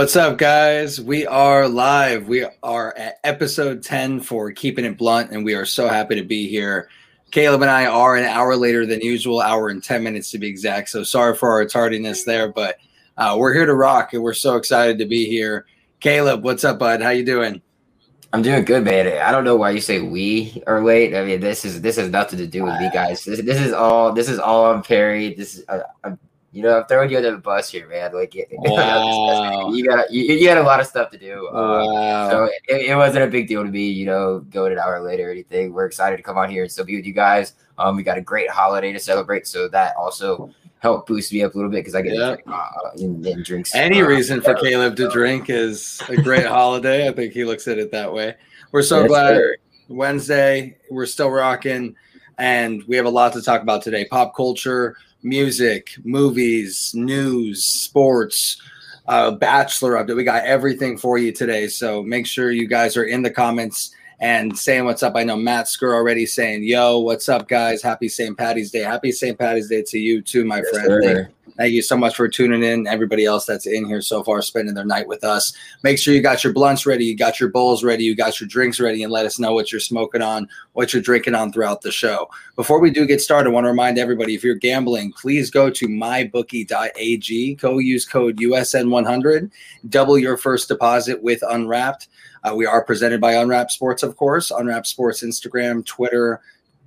What's up, guys? We are live. We are at episode 10 for Keeping It Blunt, and we are so happy to be here. Caleb and I are an hour later than usual, hour and 10 minutes to be exact. So sorry for our tardiness there, but uh, we're here to rock, and we're so excited to be here. Caleb, what's up, bud? How you doing? I'm doing good, man. I don't know why you say we are late. I mean, this is this has nothing to do with me, guys. This, this is all this is all on Perry. This is uh, I'm you know, I'm throwing you under the bus here, man. Like, wow. you got you, you, had a lot of stuff to do. Um, wow. So it, it, wasn't a big deal to me, you know, going an hour later or anything. We're excited to come on here and still be with you guys. Um, we got a great holiday to celebrate, so that also helped boost me up a little bit because I get drink uh, and, and drinks. Any uh, reason for Caleb to drink is a great holiday. I think he looks at it that way. We're so glad Wednesday. We're still rocking, and we have a lot to talk about today. Pop culture music, movies, news, sports, uh, bachelor update. We got everything for you today. So make sure you guys are in the comments and saying what's up. I know Matt Skur already saying, "Yo, what's up, guys? Happy St. Patty's Day. Happy St. Patty's Day to you too, my yes, friend." Thank, thank, you so much for tuning in. Everybody else that's in here so far, spending their night with us. Make sure you got your blunts ready, you got your bowls ready, you got your drinks ready, and let us know what you're smoking on, what you're drinking on throughout the show. Before we do get started, I want to remind everybody: if you're gambling, please go to mybookie.ag. Go use code USN100. Double your first deposit with Unwrapped. Uh, we are presented by Unwrapped Sports, of course. Unwrapped Sports, Instagram, Twitter,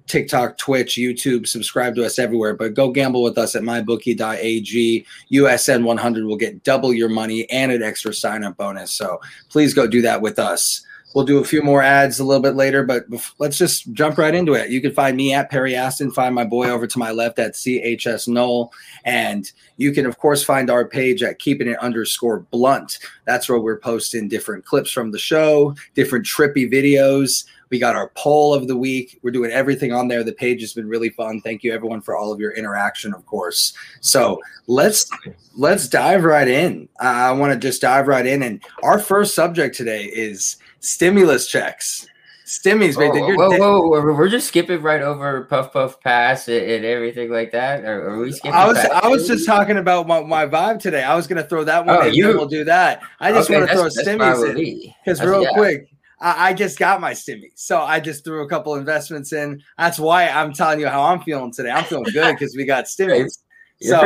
TikTok, Twitch, YouTube. Subscribe to us everywhere. But go gamble with us at mybookie.ag. USN 100 will get double your money and an extra sign up bonus. So please go do that with us. We'll do a few more ads a little bit later, but let's just jump right into it. You can find me at Perry Aston, find my boy over to my left at CHS Knoll. And you can, of course, find our page at keeping it underscore blunt. That's where we're posting different clips from the show, different trippy videos. We got our poll of the week. We're doing everything on there. The page has been really fun. Thank you everyone for all of your interaction, of course. So let's let's dive right in. I want to just dive right in. And our first subject today is stimulus checks. Stimmies, baby. Oh, whoa, whoa, whoa, we're just skipping right over puff puff pass and, and everything like that. Or are we skipping? I was I was just talking about my, my vibe today. I was gonna throw that one. Oh, in, you we'll do that. I just okay, want to throw a stimmies in because real yeah. quick. I, I just got my stimmies, so I just threw a couple investments in. That's why I'm telling you how I'm feeling today. I'm feeling good because we got stimmies. so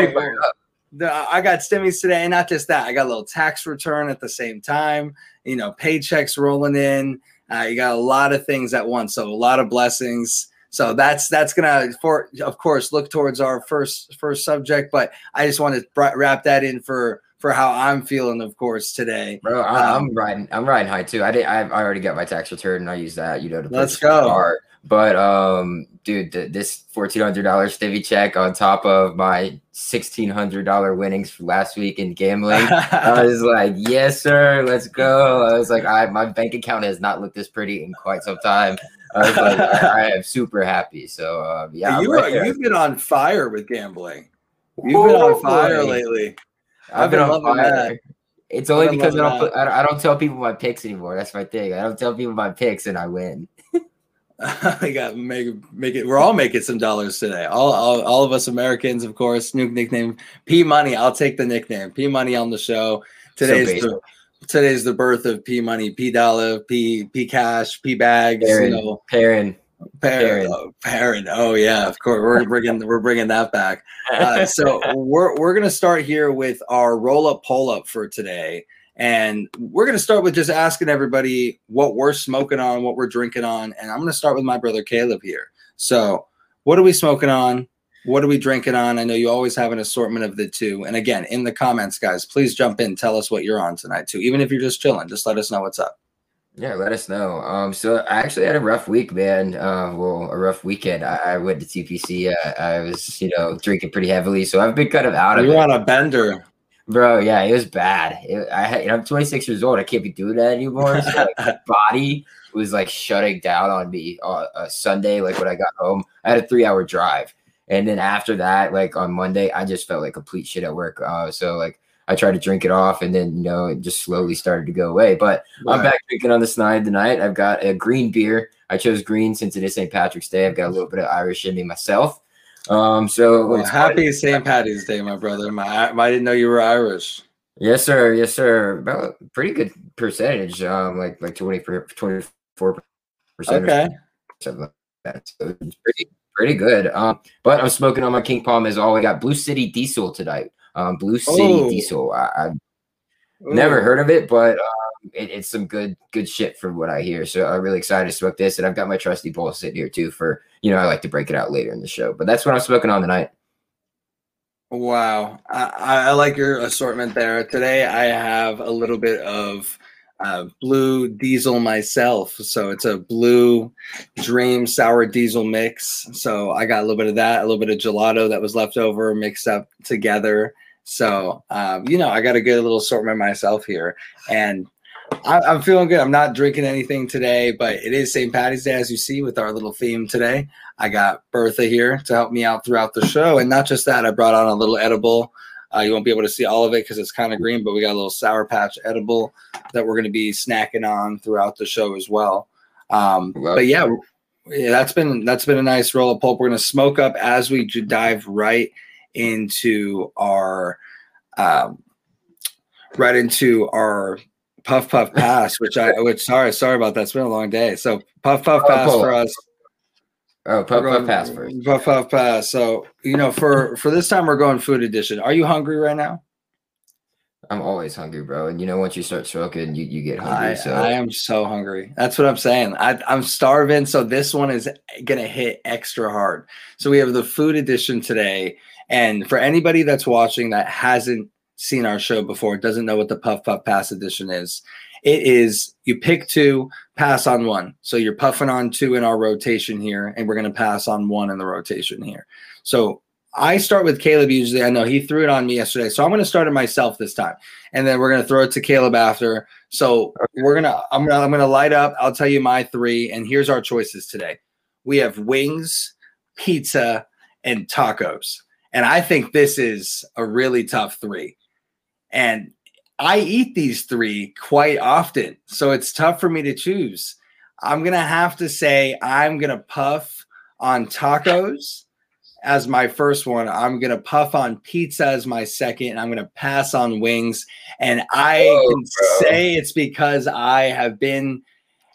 the, I got stimmies today, and not just that. I got a little tax return at the same time. You know, paychecks rolling in. Uh, you got a lot of things at once, so a lot of blessings. So that's that's gonna, for of course, look towards our first first subject. But I just want to wrap that in for for how I'm feeling, of course, today. Bro, I, am um, riding. I'm riding high too. I did. I, I already got my tax return, and I use that. You know, to let's go. Car. But um, dude, th- this fourteen hundred dollar stimmy check on top of my sixteen hundred dollar winnings for last week in gambling, I was like, yes, sir, let's go. I was like, I my bank account has not looked this pretty in quite some time. I was like, I, I, am super happy. So um, yeah, you right you've been on fire with gambling. You've been on fire lately. I've, been, on fire. That. It's only because I don't, put, I don't tell people my picks anymore. That's my thing. I don't tell people my picks and I win. I got make make it. We're all making some dollars today. All, all all of us Americans, of course. New nickname P Money. I'll take the nickname P Money on the show. Today's so the today's the birth of P Money, P Dollar, P P Cash, P Bags. Perrin, you know, Perrin. Perrin, oh, Perrin. Oh yeah, of course. We're bringing we're bringing that back. Uh, so we're we're gonna start here with our roll up pull up for today. And we're going to start with just asking everybody what we're smoking on, what we're drinking on. And I'm going to start with my brother Caleb here. So, what are we smoking on? What are we drinking on? I know you always have an assortment of the two. And again, in the comments, guys, please jump in. Tell us what you're on tonight, too. Even if you're just chilling, just let us know what's up. Yeah, let us know. Um, so I actually had a rough week, man. Uh, well, a rough weekend. I, I went to TPC. Uh, I was, you know, drinking pretty heavily, so I've been kind of out of. You're on a bender. Bro, yeah, it was bad. It, I, I'm 26 years old. I can't be doing that anymore. So, like, my body was like shutting down on me on uh, Sunday. Like when I got home, I had a three hour drive, and then after that, like on Monday, I just felt like complete shit at work. Uh, so like I tried to drink it off, and then you know it just slowly started to go away. But right. I'm back drinking on the snide tonight. I've got a green beer. I chose green since it is St. Patrick's Day. I've got a little bit of Irish in me myself. Um, so well, happy St. Patty's Day, my brother. My, I didn't know you were Irish. Yes, sir. Yes, sir. About pretty good percentage. Um, like like 20 24 percent. Okay. Something like that. So it's pretty pretty good. Um, but I'm smoking on my King Palm as all. We got Blue City Diesel tonight. Um, Blue City Oh. Diesel. I, I've never heard of it, but um, it, it's some good good shit from what I hear. So I'm really excited to smoke this, and I've got my trusty bowl sitting here too. For you know, I like to break it out later in the show, but that's what I'm smoking on tonight. Wow, I, I I like your assortment there. Today I have a little bit of uh, blue diesel myself, so it's a blue dream sour diesel mix. So I got a little bit of that, a little bit of gelato that was left over, mixed up together. So um, you know, I got a good little assortment myself here, and I, I'm feeling good. I'm not drinking anything today, but it is St. Patty's Day, as you see, with our little theme today. I got Bertha here to help me out throughout the show. And not just that, I brought on a little edible. Uh, you won't be able to see all of it because it's kind of green, but we got a little Sour Patch edible that we're going to be snacking on throughout the show as well. Um, but yeah, yeah, that's been that's been a nice roll of pulp. We're going to smoke up as we dive right into our um, right into our puff puff pass, which I which sorry sorry about that. It's been a long day. So puff puff Oh, pass pull for us. Oh, puff We're puff going pass first. Puff puff pass. So you know, for for this time, we're going food edition. Are you hungry right now? I'm always hungry, bro. And you know, once you start smoking, you, you get hungry. I, so I am so hungry. That's what I'm saying. I, I'm starving. So this one is gonna hit extra hard. So we have the food edition today, and for anybody that's watching that hasn't seen our show before, doesn't know what the Puff Puff Pass edition is, it is you pick two, pass on one. So you're puffing on two in our rotation here, and we're gonna pass on one in the rotation here. So I start with Caleb usually. I know he threw it on me yesterday, so I'm going to start it myself this time, and then we're going to throw it to Caleb after. So we're gonna I'm gonna I'm gonna light up. I'll tell you my three, and here's our choices today. We have wings, pizza, and tacos, and I think this is a really tough three. And I eat these three quite often, so it's tough for me to choose. I'm gonna have to say I'm gonna puff on tacos as my first one. I'm gonna puff on pizza as my second. And I'm gonna pass on wings. And I Whoa, can bro. say it's because I have been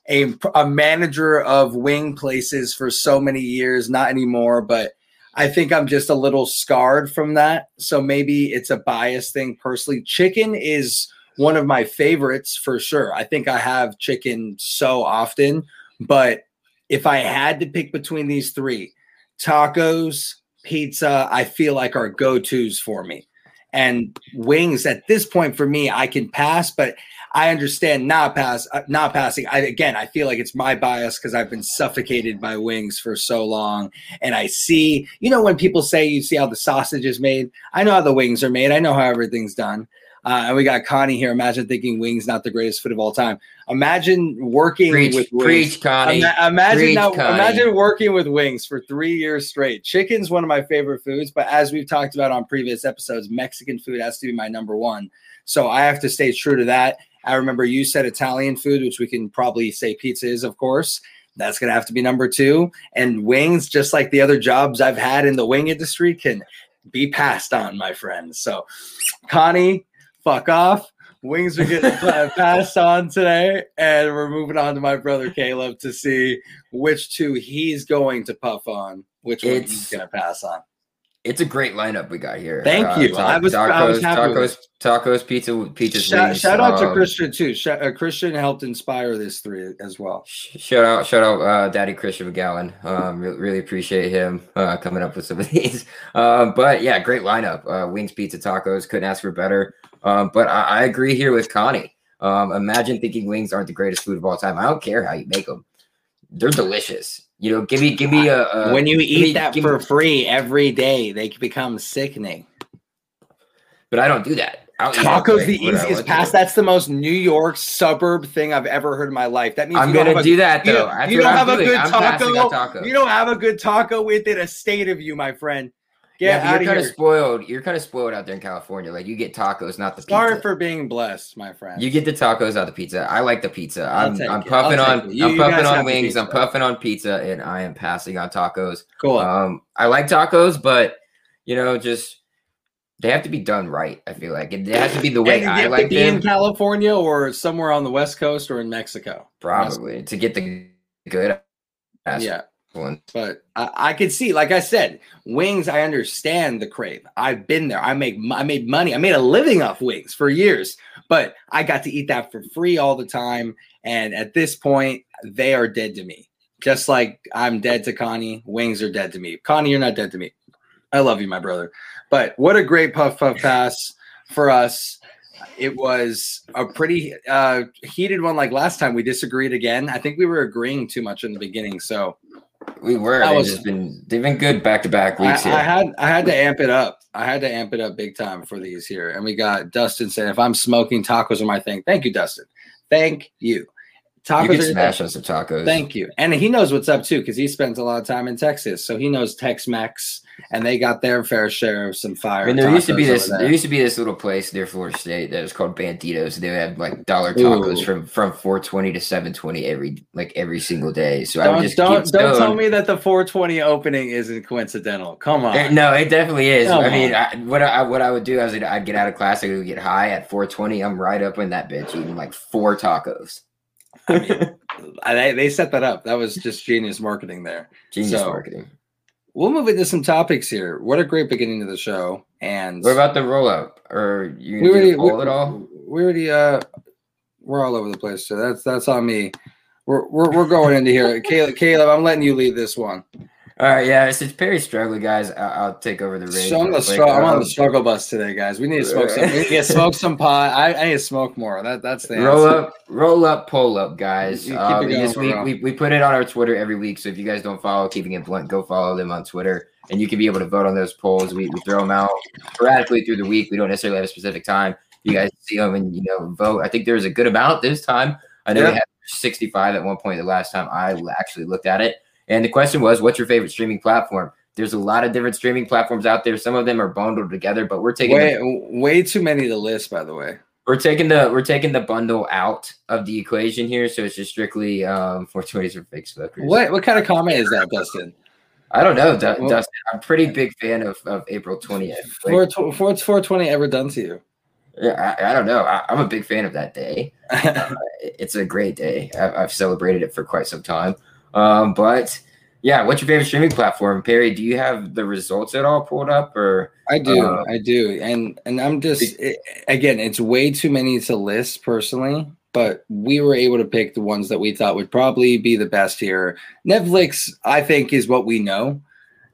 a, a manager of wing places for so many years, not anymore, but I think I'm just a little scarred from that. So maybe it's a bias thing personally. Chicken is one of my favorites for sure. I think I have chicken so often, but if I had to pick between these three, tacos, pizza, I feel like are go tos for me. And wings at this point for me, I can pass, but I understand not pass, uh, not passing. I, again, I feel like it's my bias because I've been suffocated by wings for so long, and I see, you know, when people say you see how the sausage is made, I know how the wings are made. I know how everything's done. Uh, and we got Connie here. Imagine thinking wings not the greatest food of all time. Imagine working preach, with wings. preach, Connie. Ima- imagine Preach, now, Connie. imagine working with wings for three years straight. Chicken's one of my favorite foods, but as we've talked about on previous episodes, Mexican food has to be my number one. So I have to stay true to that. I remember you said Italian food, which we can probably say pizza is, of course. That's gonna have to be number two. And wings, just like the other jobs I've had in the wing industry, can be passed on, my friends. So, Connie, fuck off. Wings are getting passed on today, and we're moving on to my brother Caleb to see which two he's going to puff on, which one It's- he's going to pass on. It's a great lineup we got here. Thank you. I was- I was happy tacos, tacos, pizza, pizza. Shout, wings, shout out to um, Christian too. Uh, Christian helped inspire this three as well. Shout out, shout out, uh, Daddy Christian McGowan. Um, re- really appreciate him uh, coming up with some of these. Um, but yeah, great lineup. Uh, wings, pizza, tacos. Couldn't ask for better. Um, but I, I agree here with Connie. Um, imagine thinking wings aren't the greatest food of all time. I don't care how you make them; they're delicious. You know, give me, give me a. a when you eat me- that for me- free every day, they become sickening. but I don't do that. I'll eat that Tacos the easiest pass. That's the most New York suburb thing I've ever heard in my life. That means I'm you gonna a- do that you though. don't- you don't I'm have a good taco. taco. You don't have a good taco within a state of you, my friend. Get yeah, you're kind here. of spoiled. You're kind of spoiled out there in California. Like you get tacos, not the Sorry pizza. for being blessed, my friend. You get the tacos, not the pizza. I like the pizza. I'm, I'm puffing on. You- I'm you puffing on wings. I'm puffing on pizza, and I am passing on tacos. cool. Um, I like tacos, but you know, just they have to be done right. I feel like it has to be the way I like to be them. in California or somewhere on the West Coast or in Mexico. Probably to get the good ass Yeah. But I, I could see, like I said, wings. I understand the crave. I've been there. I make I made money. I made a living off wings for years. But I got to eat that for free all the time. And at this point, they are dead to me. Just like I'm dead to Connie. Wings are dead to me. Connie, you're not dead to me. I love you, my brother. But what a great puff puff pass for us. It was a pretty uh, heated one. Like last time, we disagreed again. I think we were agreeing too much in the beginning. So We were. They've was- been. They've been good back to back I, weeks here. I had I had to amp it up. I had to amp it up big time for these here. And we got Dustin saying, if I'm smoking, tacos are my thing. Thank you, Dustin. Thank you. You can smash on some tacos. Thank you. And he knows what's up too, because he spends a lot of time in Texas. So he knows Tex Mex and they got their fair share of some fire. I mean, there used to be this. There there. used to be this little place near Florida State that was called Banditos. They would have like dollar tacos Ooh. from from four twenty to seven twenty every like every single day. So I would Don't just don't, don't tell me that the 420 opening isn't coincidental. Come on. Eh, No, it definitely is. Come I mean. I, what I what I would do is I'd, I'd get out of class, I would get high at 420. I'm right up in that bitch eating like four tacos. I mean, I- they, set that up. That was just genius marketing there. Genius So, marketing. We'll move into some topics here. What a great beginning to the show. And What about the roll up? Or you we already we, at all? we already uh we're all over the place. So that's that's on me. We're we're, we're going into here. Caleb, Caleb, I'm letting you lead this one. All right, yeah. Since Perry's struggling, guys, I, I'll take over the reins. So I'm, the strugg- I'm on Um, the struggle bus today, guys. We need to smoke some. We need to smoke some pot. I, I need to smoke more. That that's the roll answer. up, roll up, pull up, guys. Uh, this week we, we put it on our Twitter every week. So if you guys don't follow Keeping It Blunt, go follow them on Twitter, and you can be able to vote on those polls. We, we throw them out sporadically through the week. We don't necessarily have a specific time. You guys see them and you know vote. I think there's a good amount this time. I know Yeah. we had 65 at one point the last time I actually looked at it. And the question was, what's your favorite streaming platform? There's a lot of different streaming platforms out there. Some of them are bundled together, but we're taking the Way way too many to list, by the way. we're taking the we're taking the bundle out of the equation here, so it's just strictly um 420s for fake smokers. What what kind of comment is that, Dustin? I don't know, Du- Well- Dustin. I'm a pretty big fan of, of April 20th. Like, Four four four twenty ever done to you? yeah, I, I don't know. I, I'm a big fan of that day. Uh, it's a great day. I've, I've celebrated it for quite some time. Um, but yeah, what's your favorite streaming platform, Perry? Do you have the results at all pulled up, or I do, Uh, I do, and and I'm just it, again, it's way too many to list personally, but we were able to pick the ones that we thought would probably be the best here. Netflix, I think, is what we know.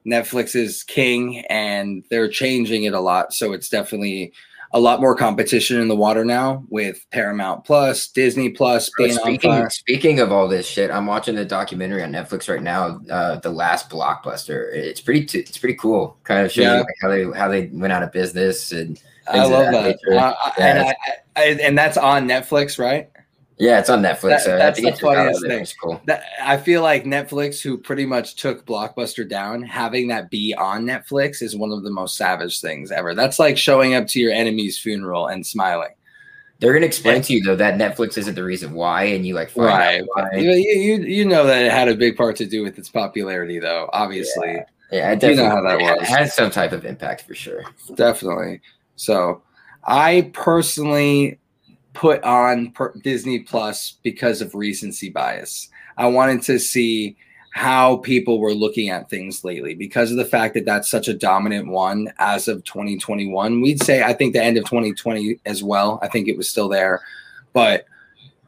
Netflix is king, and they're changing it a lot, so it's definitely a lot more competition in the water now with Paramount Plus, Disney Plus being on speaking fire. speaking of all this shit, I'm watching the documentary on Netflix right now. Uh, the last blockbuster. It's pretty. T- it's pretty cool. Kind of shows Yeah. you like how they how they went out of business and I love that that. Uh, Yeah, and I, I, and that's on Netflix, right? Yeah, it's on Netflix. That- so that's the it's just out funniest thing. Cool. that I feel like Netflix, who pretty much took Blockbuster down, having that be on Netflix is one of the most savage things ever. That's like showing up to your enemy's funeral and smiling. They're gonna explain to you though that Netflix isn't the reason why, and you like Right. You, you, you know that it had a big part to do with its popularity, though, obviously. Yeah, it You know definitely how that was. it has some type of impact for sure. Definitely. So I personally put on Disney Plus because of recency bias. I wanted to see how people were looking at things lately because of the fact that that's such a dominant one as of 2021. We'd say, I think, the end of 2020 as well. I think it was still there. But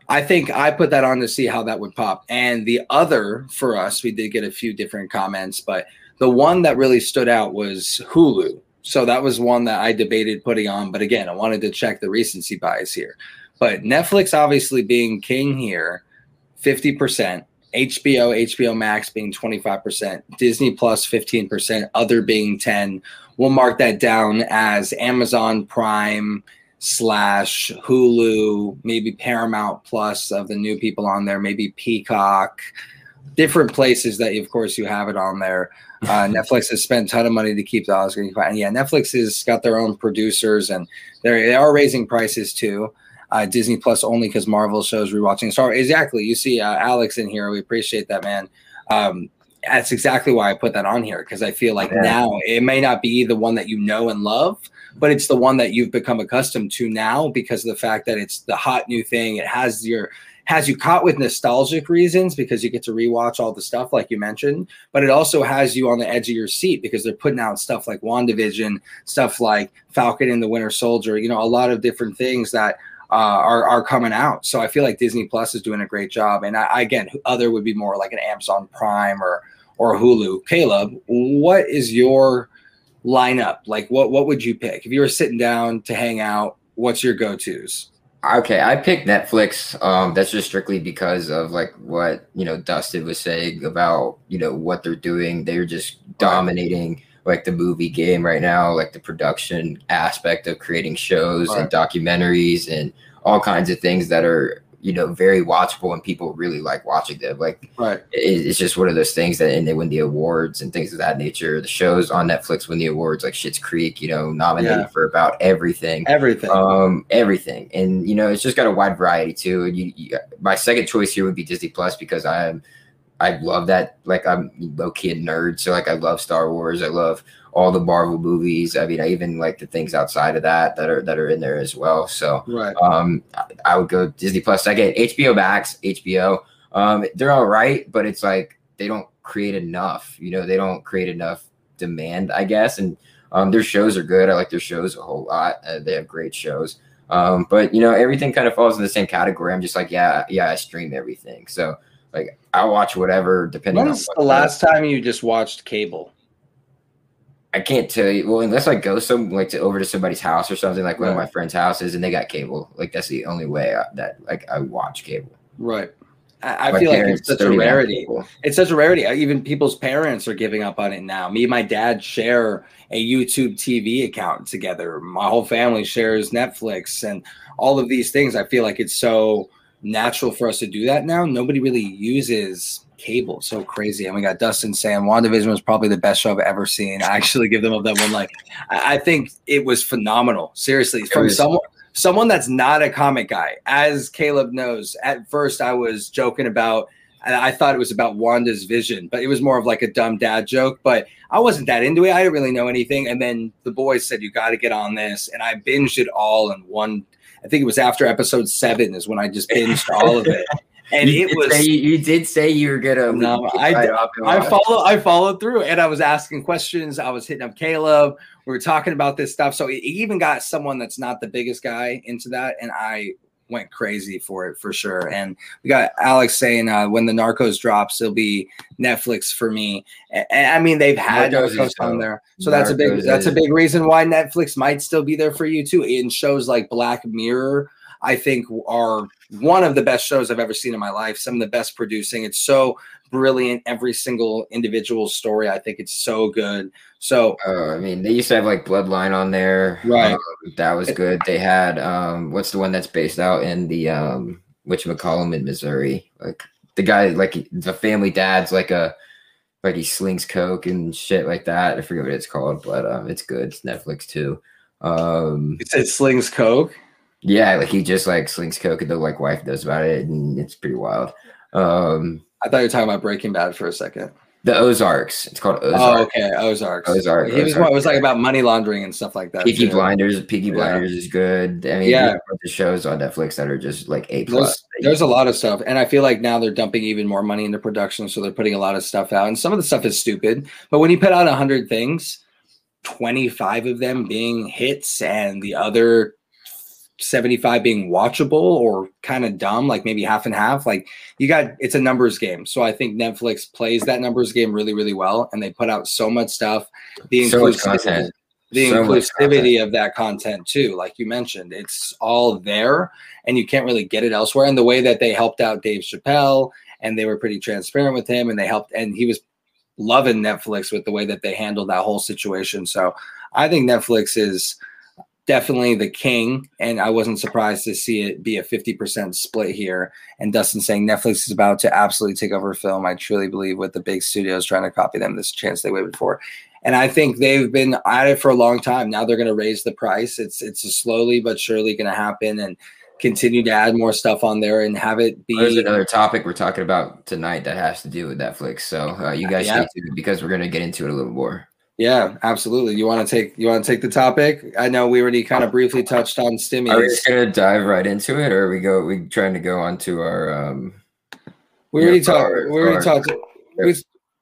I think I put that on to see how that would pop. And the other for us, we did get a few different comments, but the one that really stood out was Hulu. So that was one that I debated putting on. But again, I wanted to check the recency bias here. But Netflix obviously being king here, 50%. HBO, HBO Max being 25%, Disney Plus 15%, other being 10. We'll mark that down as Amazon Prime slash Hulu, maybe Paramount Plus of the new people on there, maybe Peacock, different places that of course you have it on there. Uh, Netflix has spent a ton of money to keep the Oscar. And yeah, Netflix has got their own producers and they're, they are raising prices too. Uh, Disney Plus only because Marvel shows rewatching Star. Exactly. You see uh, Alex in here. We appreciate that, man. Um, that's exactly why I put that on here because I feel like yeah. now it may not be the one that you know and love, but it's the one that you've become accustomed to now because of the fact that it's the hot new thing. It has your has you caught with nostalgic reasons because you get to rewatch all the stuff like you mentioned, but it also has you on the edge of your seat because they're putting out stuff like WandaVision, stuff like Falcon and the Winter Soldier, you know, a lot of different things that uh, are are coming out. So I feel like Disney Plus is doing a great job. And I, again, other would be more like an Amazon Prime or or Hulu. Caleb, what is your lineup? Like, what what would you pick if you were sitting down to hang out? What's your go tos? Okay, I picked Netflix. Um, that's just strictly because of like what you know Dustin was saying about you know what they're doing. They're just dominating like the movie game right now, like the production aspect of creating shows right. and documentaries and all kinds of things that are you know very watchable and people really like watching them. Like, right? it's just one of those things that and they win the awards and things of that nature. The shows on Netflix win the awards, like Schitt's Creek, you know, nominated yeah. for about everything, everything, um, everything, and you know, it's just got a wide variety too. And you, you my second choice here would be Disney Plus because I'm I love that. Like I'm a nerd, so like I love Star Wars. I love all the Marvel movies. I mean, I even like the things outside of that that are that are in there as well. So right. um, I would go Disney Plus. I get HBO Max, HBO. Um, they're all right, but it's like they don't create enough. You know, they don't create enough demand, I guess. And um, their shows are good. I like their shows a whole lot. Uh, they have great shows. Um, but you know, everything kind of falls in the same category. I'm just like, yeah, yeah, I stream everything. So like I'll watch whatever depending When's on the last time you just watched cable? I can't tell you. Well, unless I go some like to over to somebody's house or something, like one of my friends' houses, and they got cable. Like that's the only way I, that like I watch cable. Right. I, I feel like it's such a rarity. It's such a rarity. Even people's parents are giving up on it now. Me and my dad share a YouTube TV account together. My whole family shares Netflix and all of these things. I feel like it's so natural for us to do that now. Nobody really uses cable. So crazy. And we got Dustin saying WandaVision was probably the best show I've ever seen. I actually give them up that one. Like, I think it was phenomenal. Seriously, from someone someone that's not a comic guy. As Caleb knows, at first I was joking about. I thought it was about Wanda's vision, but it was more of like a dumb dad joke. But I wasn't that into it. I didn't really know anything. And then the boys said, You got to get on this. And I binged it all in one I think it was after episode seven is when I just binged all of it. And you it was you, you, did say you were gonna no, I, I follow I followed through and I was asking questions. I was hitting up Caleb. We were talking about this stuff. So it even got someone that's not the biggest guy into that. And I went crazy for it for sure. And we got Alex saying uh, when the Narcos drops, it'll be Netflix for me. And, and I mean, they've had Narcos, Narcos on there, so Narcos that's a big that's a big reason why Netflix might still be there for you too. In shows like Black Mirror, I think are one of the best shows I've ever seen in my life. Some of the best producing. It's so brilliant. Every single individual story, I think it's so good. So, uh, I mean, they used to have like Bloodline on there. Right. Um, that was good. They had um, what's the one that's based out in the um, which McCollum in Missouri? Like the guy, like the family dad's like a like he slings coke and shit like that. I forget what it's called, but um, it's good. It's Netflix too. Um, it said slings coke. Yeah, like he just like slings coke, and the like wife does about it, and it's pretty wild. Um, I thought you were talking about Breaking Bad for a second. The Ozarks. It's called oh, Ozarks. Oh, okay. Ozarks. Ozark. He was, it was like about money laundering and stuff like that. Peaky too. Blinders. Peaky Blinders is good. I mean, yeah, the shows on Netflix that are just like a plus. There's, there's, a lot of stuff, and I feel like now they're dumping even more money into production, so they're putting a lot of stuff out, and some of the stuff is stupid. But when you put out hundred things, twenty five of them being hits, and the other 75 being watchable or kind of dumb, like maybe half and half. Like you got it's a numbers game. So I think Netflix plays that numbers game really, really well. And they put out so much stuff. The so inclusivity, the so inclusivity of that content too, like you mentioned, it's all there and you can't really get it elsewhere. And the way that they helped out Dave Chappelle and they were pretty transparent with him and they helped and he was loving Netflix with the way that they handled that whole situation. So I think Netflix is definitely the king, and I wasn't surprised to see it be a 50% split here. And Dustin saying Netflix is about to absolutely take over film. I truly believe with the big studios trying to copy them, this chance they waited for. And I think they've been at it for a long time. Now they're going to raise the price. It's it's slowly but surely going to happen. And continue to add more stuff on there and have it be. There's another topic we're talking about tonight that has to do with Netflix. So uh, you guys yeah. stay tuned because we're going to get into it a little more. Yeah, absolutely. You want to take you want to take the topic? I know we already kind of briefly touched on stimulus. Are we just gonna dive right into it, or are we go? We trying to go on to our. um We already talked. We already talked. We,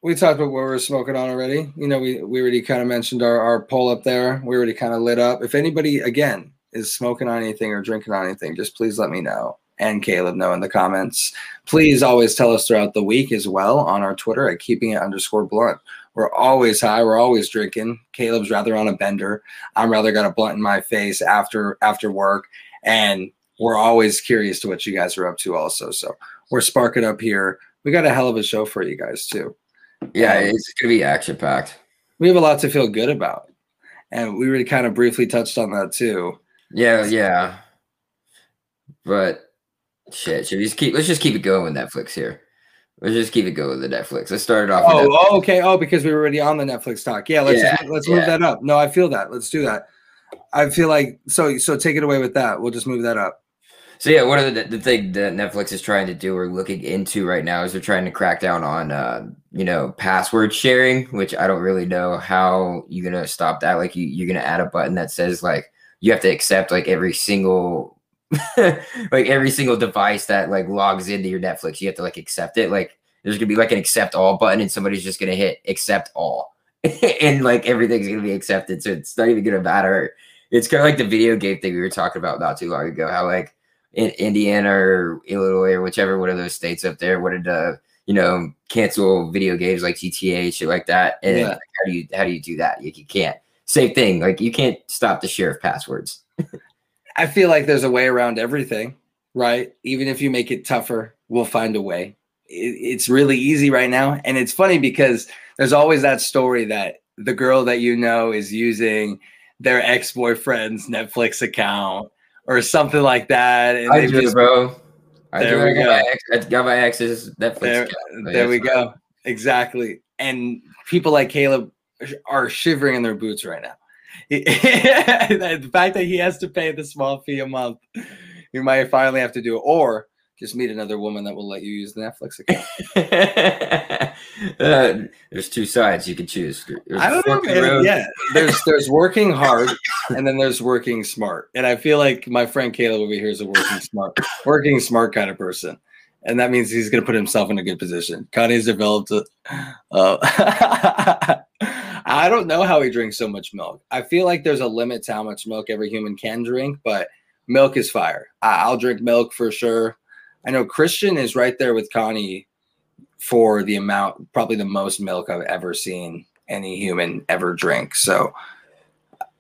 we talked about what we're smoking on already. You know, we we already kind of mentioned our our poll up there. We already kind of lit up. If anybody again is smoking on anything or drinking on anything, just please let me know and Caleb know in the comments. Please always tell us throughout the week as well on our Twitter at keeping it underscore blunt. We're always high. We're always drinking. Caleb's rather on a bender. I'm rather got a blunt in my face after after work, and we're always curious to what you guys are up to. Also, so we're sparking up here. We got a hell of a show for you guys too. Yeah, um, it's gonna be action packed. We have a lot to feel good about, and we really kind of briefly touched on that too. Yeah, yeah. But shit, should we just keep? Let's just keep it going with Netflix here. Let's just keep it going with the Netflix. Let's start it off. Oh, oh, okay. Oh, because we were already on the Netflix talk. Yeah, let's yeah, just, let's yeah. move that up. No, I feel that. Let's do that. I feel like so. So take it away with that. We'll just move that up. So yeah, one of the the thing that Netflix is trying to do or looking into right now is they're trying to crack down on uh, you know password sharing, which I don't really know how you're gonna stop that. Like you you're gonna add a button that says like you have to accept like every single like every single device that like logs into your Netflix, you have to like accept it. Like there's gonna be like an accept all button, and somebody's just gonna hit accept all, and like everything's gonna be accepted. So it's not even gonna matter. It's kind of like the video game thing we were talking about not too long ago. How like in Indiana or Illinois or whichever one of those states up there wanted to you know cancel video games like GTA shit like that. And yeah. like, how do you how do you do that? Like, you can't. Same thing. Like you can't stop the share of passwords. I feel like there's a way around everything, right? Even if you make it tougher, we'll find a way. It, it's really easy right now. And it's funny because there's always that story that the girl that you know is using their ex boyfriend's Netflix account or something like that. And I do, just, bro. I there do. we go. I got my ex's Netflix. There, account, there we go. Exactly. And people like Caleb are shivering in their boots right now. the fact that he has to pay the small fee a month, you might finally have to do it, or just meet another woman that will let you use the Netflix account. uh, there's two sides you can choose. There's I don't know, man. Yeah, there's there's working hard, and then there's working smart. And I feel like my friend Caleb over here is a working smart, working smart kind of person and that means he's going to put himself in a good position. Connie's developed. A, uh, I don't know how he drinks so much milk. I feel like there's a limit to how much milk every human can drink, but milk is fire. I'll drink milk for sure. I know Christian is right there with Connie for the amount, probably the most milk I've ever seen any human ever drink. So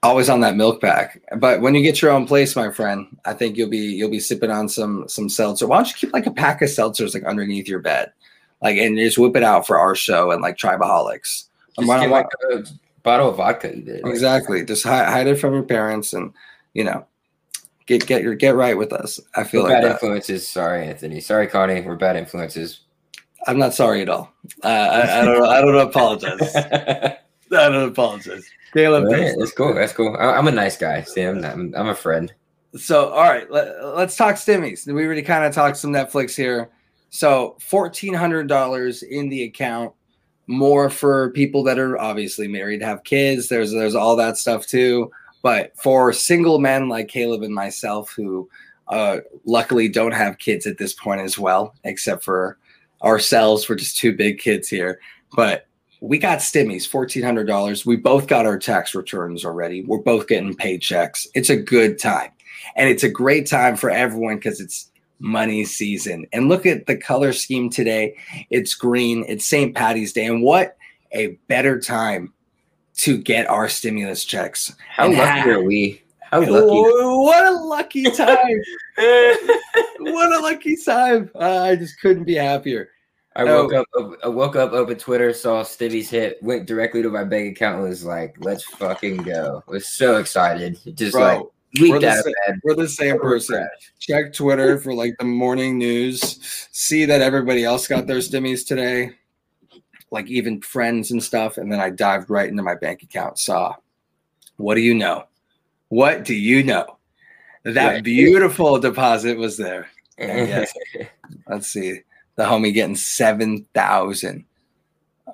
always on that milk pack. But when you get your own place, my friend, I think you'll be you'll be sipping on some some seltzer. Why don't you keep like a pack of seltzers like underneath your bed, like and just whip it out for our show and like tribaholics. Just get like a bottle of vodka. Either. Exactly. Just hide, hide it from your parents, and you know, get get your get right with us. I feel We're like bad that. influences. Sorry, Anthony. Sorry, Connie. We're bad influences. I'm not sorry at all. Uh, I, I don't. I don't apologize. I don't apologize. Caleb, right, that's cool. That's cool. I, am a nice guy. See, I'm, I'm, I'm a friend. So, all right, let, us talk stimmies. We already kind of talked some Netflix here. So, fourteen hundred dollars in the account more for people that are obviously married, have kids. There's there's all that stuff too. But for single men like Caleb and myself, who uh, luckily don't have kids at this point as well, except for ourselves, we're just two big kids here. But we got stimmies, fourteen hundred dollars. We both got our tax returns already. We're both getting paychecks. It's a good time, and it's a great time for everyone because it's money season. And look at the color scheme today. It's green. It's St. Patty's Day. And what a better time to get our stimulus checks. How and lucky have, are we? How lucky. What a lucky time. what a lucky time. Uh, I just couldn't be happier. I woke up I woke up opened Twitter, saw stimmies hit, went directly to my bank account and was like, let's fucking go. I was so excited. Just Bro, like we're the, same, we're the same person. Check Twitter for like the morning news. See that everybody else got their stimmies today, like even friends and stuff. And then I dived right into my bank account. Saw, what do you know? What do you know? that beautiful deposit was there. Yes, let's see. The homie getting seven thousand.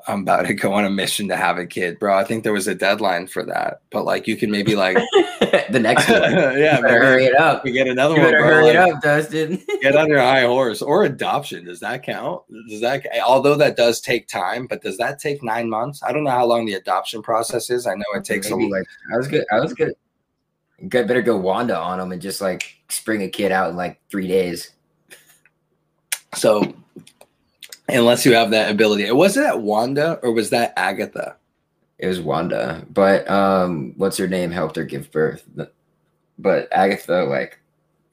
I'm about to go on a mission to have a kid, bro. I think there was a deadline for that, but like you can maybe like the next one. yeah, better hurry it up. We get another You one. better hurry it Like, up, Dustin. Get on your high horse or adoption. Does that count? Does that although that does take time, but does that take nine months? I don't know how long the adoption process is. I know it takes a Maybe. like I was good. I was good. Good, better go Wanda on them and just like spring a kid out in like three days. so. Unless you have that ability, It was it that Wanda or was that Agatha? It was Wanda, but um, what's her name helped her give birth. But Agatha like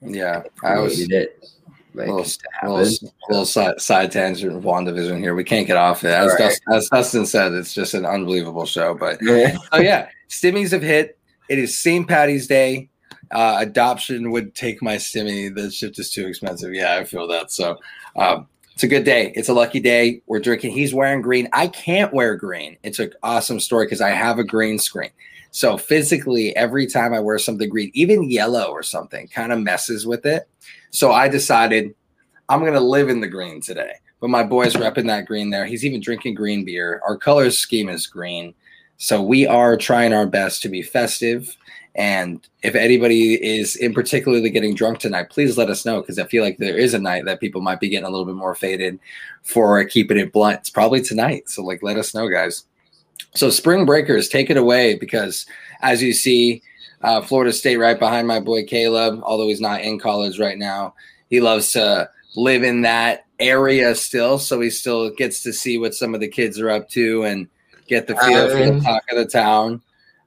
Yeah, I was it. Like little, little, little side, side tangent of WandaVision here. We can't get off it. As, right. Dustin, as Dustin said, it's just an unbelievable show. But oh yeah, stimmies have hit. It is St. Patty's Day. Uh, adoption would take my stimmy. The shift is too expensive. Yeah, I feel that. So um, it's a good day. It's a lucky day. We're drinking. He's wearing green. I can't wear green. It's an awesome story because I have a green screen. So physically, every time I wear something green, even yellow or something, kind of messes with it. So I decided I'm to live in the green today. But my boy's repping that green there. He's even drinking green beer. Our color scheme is green. So we are trying our best to be festive. And if anybody is in particularly getting drunk tonight, please let us know because I feel like there is a night that people might be getting a little bit more faded for keeping it blunt. It's probably tonight. So like let us know, guys. So spring breakers, take it away because as you see, uh, Florida State right behind my boy Caleb, although he's not in college right now. He loves to live in that area still, so he still gets to see what some of the kids are up to and get the feel for the Um, talk of the town.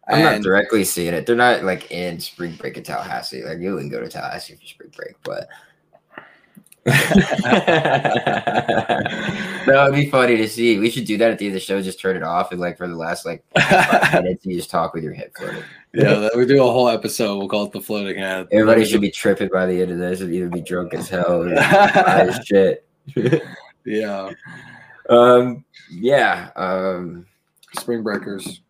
I'm not directly seeing it. They're not like in spring break in Tallahassee. Like you can go to Tallahassee for spring break, but that would be funny to see. We should do that at the end of the show. Just turn it off and like for the last like five minutes, you just talk with your head floating. yeah, we do a whole episode. We'll call it the floating head. Everybody should be tripping by the end of this, and either be drunk as hell or as shit. yeah, um, yeah, um, spring breakers.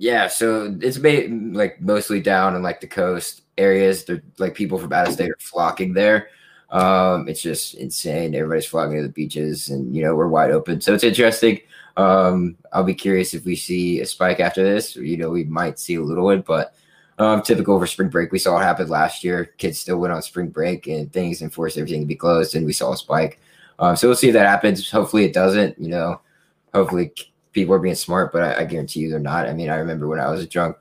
Yeah. So it's made like mostly down in like the coast areas. They're like people from out of state are flocking there. Um, it's just insane. Everybody's flocking to the beaches, and you know we're wide open. So it's interesting. Um, I'll be curious if we see a spike after this. You know, we might see a little one, but um, typical for spring break. We saw it happen last year. Kids still went on spring break, and things enforced everything to be closed, and we saw a spike. Um, so we'll see if that happens. Hopefully, it doesn't. You know, hopefully people are being smart, but I, I guarantee you they're not. I mean, I remember when I was a drunk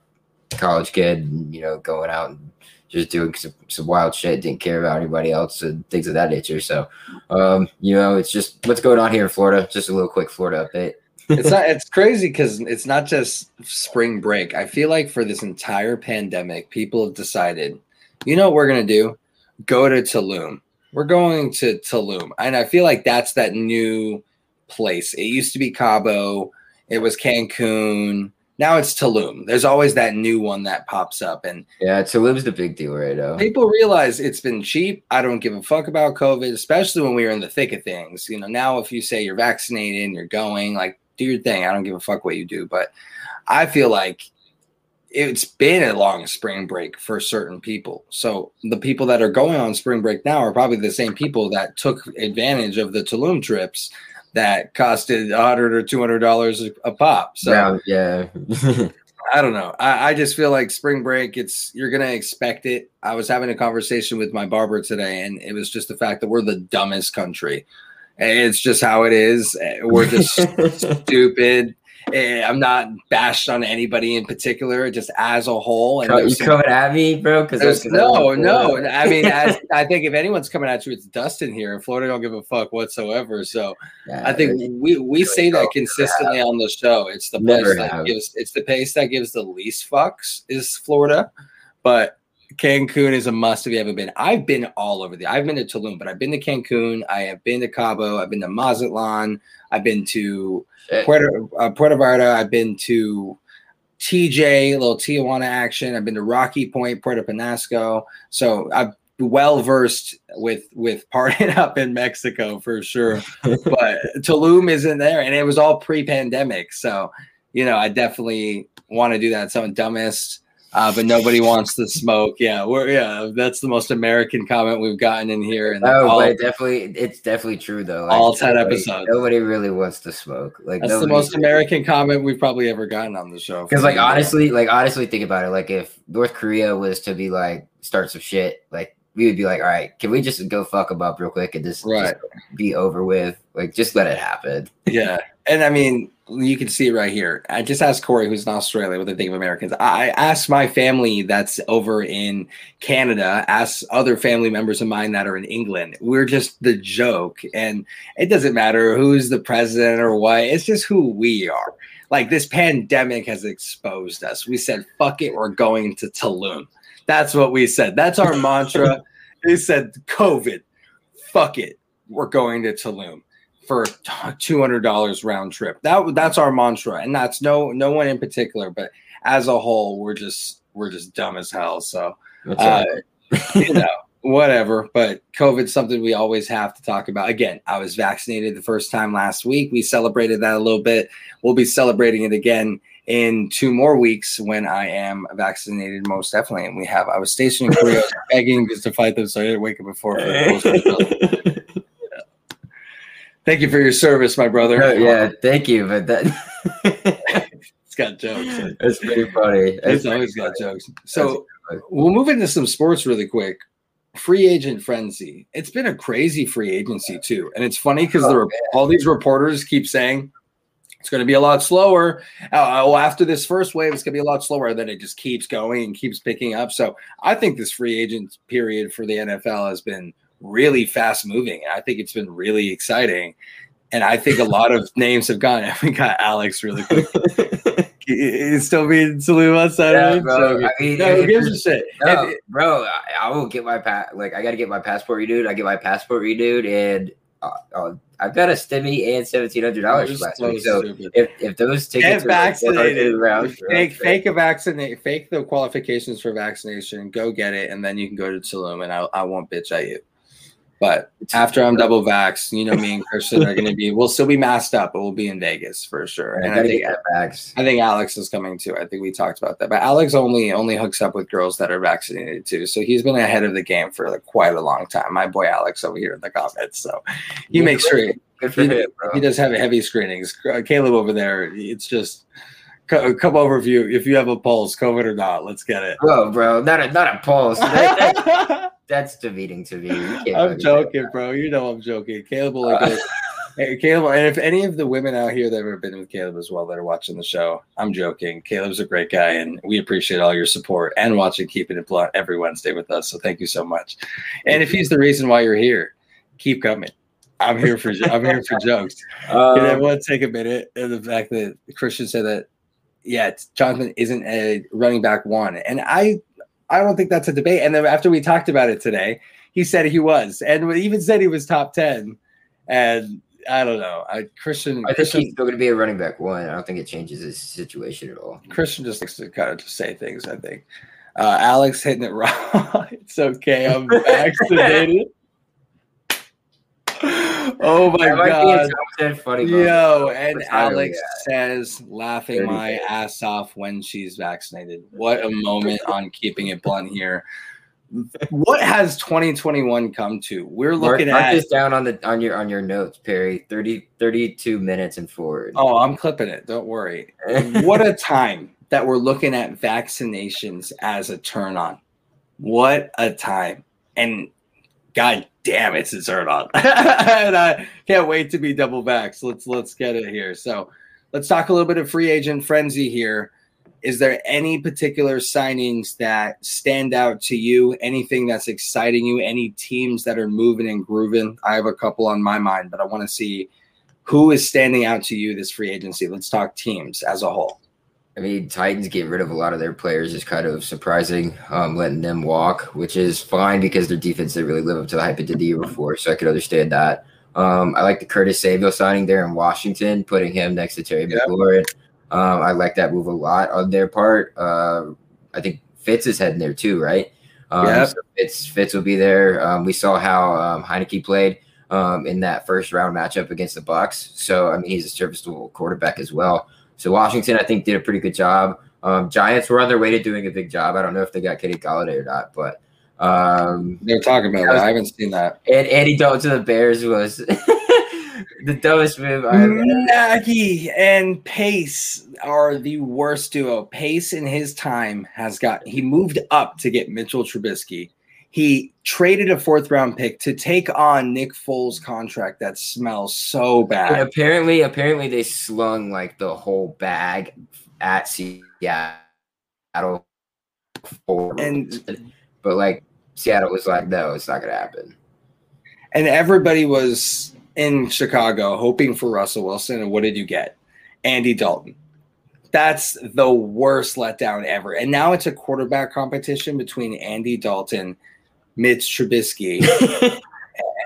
college kid, you know, going out and just doing some, some wild shit, didn't care about anybody else and things of that nature. So, um, you know, it's just what's going on here in Florida. Just a little quick Florida update. it's not it's crazy because it's not just spring break i feel like for this entire pandemic people have decided you know what we're going to do go to tulum we're going to tulum and i feel like that's that new place it used to be cabo it was cancun now it's tulum there's always that new one that pops up and Yeah, Tulum's the big deal right now. people realize it's been cheap. I don't give a fuck about COVID, especially when we were in the thick of things. You know, now if you say you're vaccinated and you're going, like, do your thing. I don't give a fuck what you do. But I feel like it's been a long spring break for certain people. So the people that are going on spring break now are probably the same people that took advantage of the Tulum trips that costed a hundred or two hundred dollars a pop. So yeah. I don't know. I, I just feel like spring break, it's you're gonna expect it. I was having a conversation with my barber today, and it was just the fact that we're the dumbest country. It's just how it is. We're just stupid. Eh, I'm not bashed on anybody in particular, just as a whole. And you coming at me, bro? Because no, no. I mean, as, I think if anyone's coming at you, it's Dustin here. In Florida, don't give a fuck whatsoever. So I think we we say that consistently on the show. It's the place Never that have. gives it's the place that gives the least fucks is Florida, but Cancun is a must if you haven't been. I've been all over the. I've been to Tulum, but I've been to Cancun. I have been to Cabo. I've been to Mazatlan. I've been to. Puerto uh, Puerto Vallarta. I've been to TJ, a little Tijuana action. I've been to Rocky Point, Puerto Penasco. So I'm well versed with with partying up in Mexico for sure. but Tulum isn't there, and it was all pre-pandemic. So you know, I definitely want to do that. Some dumbest uh, but nobody wants to smoke. Yeah, we're yeah. That's the most American comment we've gotten in here. And oh, all, but definitely, it's definitely true though. Like, all ten nobody, episodes, nobody really wants to smoke. Like that's the most American comment we've probably ever gotten on the show. Because like honestly, like honestly, think about it. Like if North Korea was to be like start some shit, like we would be like, all right, can we just go fuck them up real quick and just, right. just be over with? Like, just let it happen. Yeah, and I mean, you can see it right here. I just asked Corey, who's in Australia, what they think of Americans. I asked my family that's over in Canada, asked other family members of mine that are in England. We're just the joke. And it doesn't matter who's the president or what, it's just who we are. Like this pandemic has exposed us. We said, fuck it, we're going to Tulum. That's what we said. That's our mantra. They said, COVID, fuck it, we're going to Tulum for two hundred dollars round trip. That that's our mantra, and that's no no one in particular, but as a whole, we're just we're just dumb as hell. So, uh, you know, whatever. But COVID's something we always have to talk about. Again, I was vaccinated the first time last week. We celebrated that a little bit. We'll be celebrating it again in two more weeks when I am vaccinated, most definitely. And we have I was stationed in Korea, begging just to fight them, so I didn't wake up before. Thank you for your service, my brother. Oh, yeah, thank you. But that it's got jokes. It's pretty funny. It's, it's always got jokes. So we'll move into some sports really quick. Free agent frenzy. It's been a crazy free agency too, and it's funny because oh, all these reporters keep saying it's going to be a lot slower. Uh, well, after this first wave, it's going to be a lot slower. Then it just keeps going and keeps picking up. So I think this free agent period for the NFL has been really fast moving. And I think it's been really exciting. And I think a lot of names have gone. We got Alex really quick. He's still being saluted outside yeah, of bro. So, I mean, no, who gives a shit? No, bro, I, I will get my pass. Like, I got to get my passport renewed. I get my passport renewed, and uh, uh, I've got a stimmy and seventeen hundred dollars last week. So if, if those tickets Get vaccinated, like fake fake a vaccinate, fake the qualifications for vaccination, go get it, and then you can go to Tulum, and I, I won't bitch at you. But after I'm double vaxxed, you know, me and Christian are going to be, we'll still be masked up, but we'll be in Vegas for sure. And I think, I think Alex is coming too. I think we talked about that, but Alex only, only hooks up with girls that are vaccinated too. So he's been ahead of the game for like quite a long time. My boy Alex over here in the comments. So he yeah, makes sure he, he, he, does have heavy screenings. Caleb over there, it's just, come over if you if you have a pulse, COVID or not. Let's get it. Oh, bro, not a not a pulse. that's demeaning to me. I'm joking, bro. You know I'm joking. Caleb will uh, hey, Caleb, and if any of the women out here that have ever been with Caleb as well that are watching the show, I'm joking. Caleb's a great guy, and we appreciate all your support and watching Keeping It Blunt every Wednesday with us. So thank you so much. And if he's the reason why you're here, keep coming. I'm here for I'm here for jokes. Um, want to take a minute and the fact that Christian said that yeah, Jonathan isn't a running back one, and I I don't think that's a debate. And then after we talked about it today, he said he was, and even said he was top ten. And I don't know. I Christian. I Christian, think he's still going to be a running back one. I don't think it changes his situation at all. Christian just likes to kind of just say things. I think. Uh, Alex hitting it wrong. it's okay. I'm vaccinated. oh my god! Funny Yo, and Alex says, laughing my ass off when she's vaccinated. What a moment on keeping it blunt here. What has 2021 come to? We're looking mark, mark at this down on the on your on your notes, Perry. 30 32 minutes and forward. Oh, I'm clipping it. Don't worry. what a time that we're looking at vaccinations as a turn on. What a time. And God damn, it's a turn on. and I can't wait to be double back. So let's let's get it here. So let's talk a little bit of free agent frenzy here. Is there any particular signings that stand out to you? Anything that's exciting you? Any teams that are moving and grooving? I have a couple on my mind, but I want to see who is standing out to you this free agency. Let's talk teams as a whole. I mean, Titans getting rid of a lot of their players is kind of surprising, um, letting them walk, which is fine because their defense didn't really live up to the hype it did the year before. So I could understand that. Um, I like the Curtis Samuel signing there in Washington, putting him next to Terry yep. McLaurin. Um, I like that move a lot on their part. Uh, I think Fitz is heading there too, right? Um, yeah. So Fitz, Fitz will be there. Um, we saw how um, Heinicke played um, in that first round matchup against the Bucs, So I mean, he's a serviceable quarterback as well. So Washington, I think, did a pretty good job. Um, Giants were on their way to doing a big job. I don't know if they got Kenny Golladay or not, but um, they're talking about that. I haven't seen that. And Andy Dalton to the Bears was the dumbest move I've Nagy and Pace are the worst duo. Pace in his time has got he moved up to get Mitchell Trubisky. He traded a fourth round pick to take on Nick Foles' contract that smells so bad. And apparently, apparently they slung like the whole bag at Seattle. And but like Seattle was like, no, it's not gonna happen. And everybody was in Chicago hoping for Russell Wilson. And what did you get? Andy Dalton. That's the worst letdown ever. And now it's a quarterback competition between Andy Dalton Mitch Trubisky,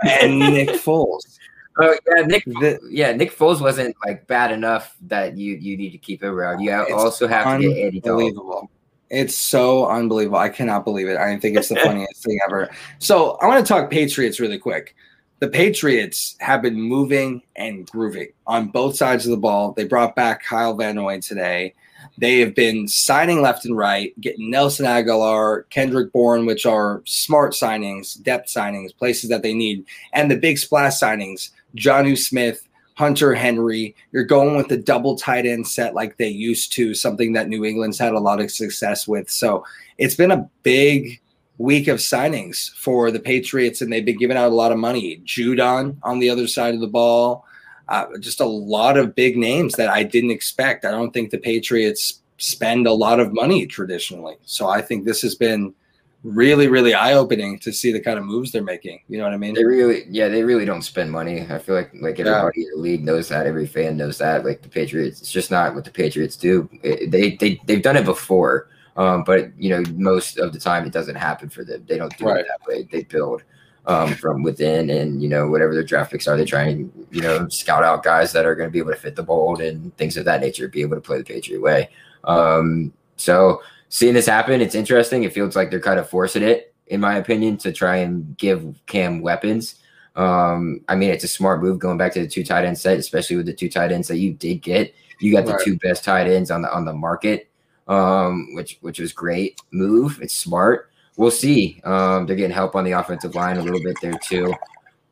and Nick Foles. Oh yeah, Nick. The, yeah, Nick Foles wasn't like bad enough that you you need to keep it around. You also have to get Andy Unbelievable. It's so unbelievable. I cannot believe it. I think it's the funniest thing ever. So I want to talk Patriots really quick. The Patriots have been moving and grooving on both sides of the ball. They brought back Kyle Van Noy today. They have been signing left and right, getting Nelson Agholor, Kendrick Bourne, which are smart signings, depth signings, places that they need, and the big splash signings, Jonnu Smith, Hunter Henry. You're going with the double tight end set like they used to, something that New England's had a lot of success with. So it's been a big week of signings for the Patriots, and they've been giving out a lot of money. Judon on the other side of the ball uh, just a lot of big names that I didn't expect. I don't think the Patriots spend a lot of money traditionally. So I think this has been really, really eye opening to see the kind of moves they're making. You know what I mean? They really, yeah, they really don't spend money. I feel like like everybody yeah. in the league knows that. Every fan knows that. Like the Patriots, it's just not what the Patriots do. It, they they they've done it before. Um, but you know, most of the time it doesn't happen for them. They don't do right. it that way. They build um, from within, and you know whatever their draft picks are, they try and you know scout out guys that are going to be able to fit the mold and things of that nature, be able to play the Patriot way. Um, so seeing this happen, it's interesting. It feels like they're kind of forcing it, in my opinion, to try and give Cam weapons. Um, I mean, it's a smart move going back to the two tight end set, especially with the two tight ends that you did get. You got the two best tight ends on the on the market, um, which which was great move. It's smart we'll see. Um, they're getting help on the offensive line a little bit there too.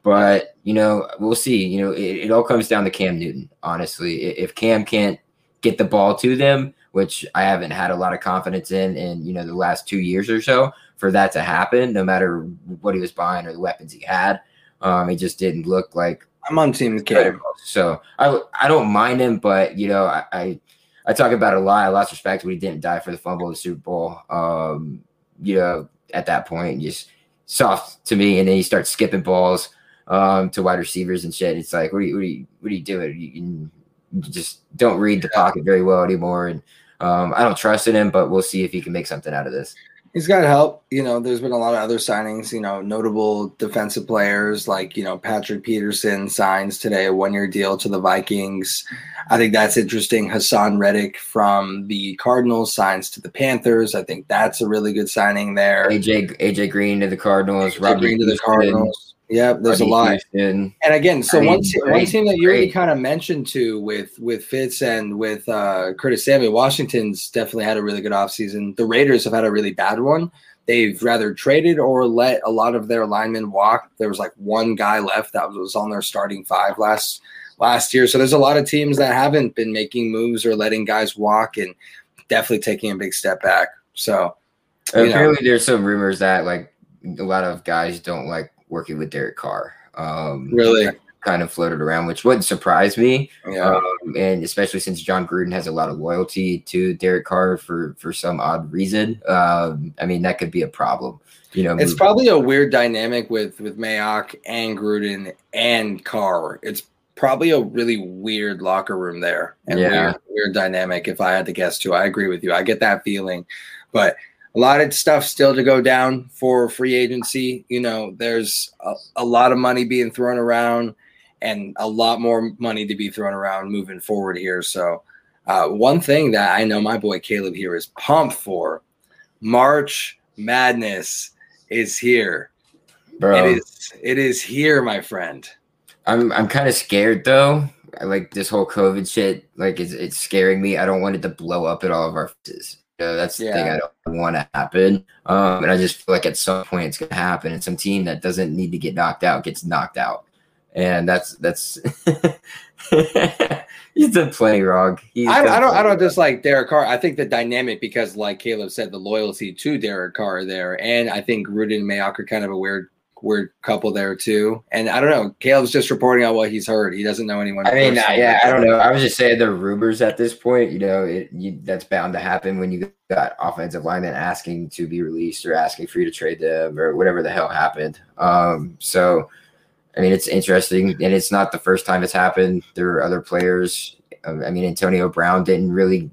But you know, we'll see. You know, it, it, all comes down to Cam Newton. Honestly, if Cam can't get the ball to them, which I haven't had a lot of confidence in, in you know the last two years or so, for that to happen, no matter what he was buying or the weapons he had, um, it just didn't look like. I'm on team with Cam, so I I don't mind him, but you know I, I I talk about a lot. I lost respect when he didn't die for the fumble of the Super Bowl. Um, you know, at that point, just soft to me. And then he starts skipping balls um, to wide receivers and shit. It's like, what are you, what are you, what are you doing? You, you just don't read the pocket very well anymore. And um, I don't trust in him, but we'll see if he can make something out of this he's got help. You know, there's been a lot of other signings, you know, notable defensive players like, you know, Patrick Peterson signs today a one year deal to the Vikings. I think that's interesting. Haason Reddick from the Cardinals signs to the Panthers. I think that's a really good signing there. AJ AJ Green to the Cardinals, AJ Green to the Cardinals. Yeah, there's a lot. And again, so I mean, one, team, one team that you already kind of mentioned to with with Fitz and with uh, Curtis Samuel, Washington's definitely had a really good offseason. The Raiders have had a really bad one. They've rather traded or let a lot of their linemen walk. There was like one guy left that was on their starting five last last year. So there's a lot of teams that haven't been making moves or letting guys walk and definitely taking a big step back. So apparently know. there's some rumors that like a lot of guys don't like working with Derek Carr. Um, really? Kind of floated around, which wouldn't surprise me. Yeah. Um, and especially since Jon Gruden has a lot of loyalty to Derek Carr for for some odd reason. Um, I mean, that could be a problem. You know, it's probably a weird dynamic with with Mayock and Gruden and Carr. It's probably a really weird locker room there and yeah. weird, weird dynamic. If I had to guess, too, I agree with you. I get that feeling, but a lot of stuff still to go down for free agency. You know, there's a, a, lot of money being thrown around and a lot more money to be thrown around moving forward here. So, uh, one thing that I know my boy Caleb here is pumped for March Madness is here. Bro. It is it is here, my friend. I'm I'm kind of scared though like this whole COVID shit, like it's it's scaring me. I don't want it to blow up at all of our faces. Know, that's the yeah. thing I don't want to happen. Um, and I just feel like at some point it's gonna happen, and some team that doesn't need to get knocked out gets knocked out, and that's that's. he's done plenty wrong. I, I, don't. I don't dislike Derek Carr. I think the dynamic because, like Caleb said, the loyalty to Derek Carr there, and I think Gruden and Mayock are kind of a weird weird couple there too. And I don't know. Caleb's just reporting on what he's heard. He doesn't know anyone. I mean, yeah, I don't know. I was just saying the rumors at this point. You know, it, you, that's bound to happen when you got offensive linemen asking to be released or asking for you to trade them or whatever the hell happened. Um, so. I mean, it's interesting, and it's not the first time it's happened. There are other players. Um, I mean, Antonio Brown didn't really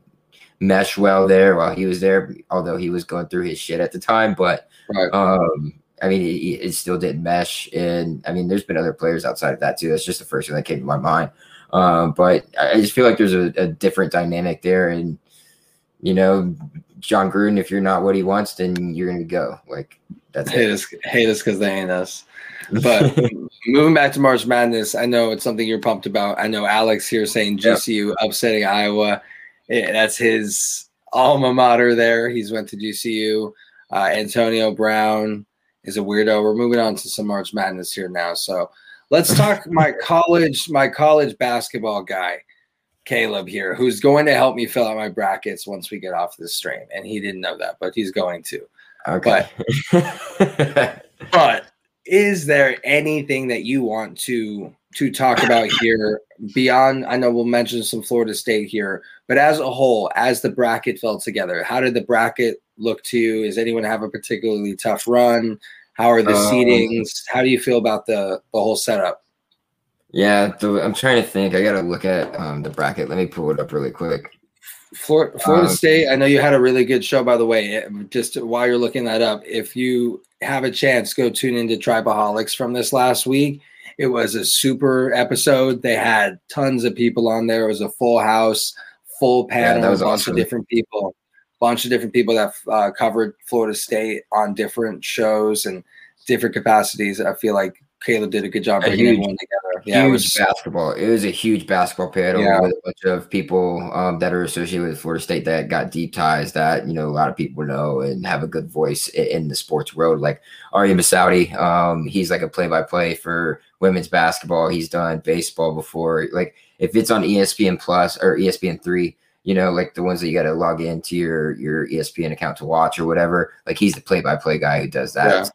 mesh well there while he was there, although he was going through his shit at the time. But right. um, I mean, it, it, still didn't mesh. And I mean, there's been other players outside of that too. That's just the first thing that came to my mind. Um, but I just feel like there's a, a, different dynamic there. And, you know, John Gruden, if you're not what he wants, then you're going to go. Like, that's hate us, hate us because they ain't us. But moving back to March Madness, I know it's something you're pumped about. I know Alex here saying GCU yep. upsetting Iowa. It, that's his alma mater there. He's went to GCU. Uh, Antonio Brown, is a weirdo. We're moving on to some March Madness here now. So let's talk my college, my college basketball guy, Caleb here, who's going to help me fill out my brackets once we get off this stream. And he didn't know that, but he's going to. Okay. But, but is there anything that you want to to talk about here beyond i know we'll mention some florida state here but as a whole as the bracket fell together how did the bracket look to does anyone have a particularly tough run how are the um, seedings how do you feel about the the whole setup yeah the, i'm trying to think i gotta look at um, the bracket let me pull it up really quick Florida, Florida um, State. I know you had a really good show, by the way. Just while you're looking that up, if you have a chance, go tune into Tribaholics from this last week. It was a super episode. They had tons of people on there. It was a full house, full panel, yeah, a bunch awesome. of different people, bunch of different people that uh, covered Florida State on different shows and different capacities. I feel like Caleb did a good job bringing everyone together. Yeah, huge it was basketball. It was a huge basketball panel yeah. with a bunch of people um, that are associated with Florida State that got deep ties that you know a lot of people know and have a good voice in, in the sports world. Like Ari Masaudi, um, he's like a play-by-play for women's basketball. He's done baseball before. Like if it's on ESPN Plus or ESPN three, you know, like the ones that you got to log into your your ESPN account to watch or whatever. Like he's the play-by-play guy who does that. Yeah.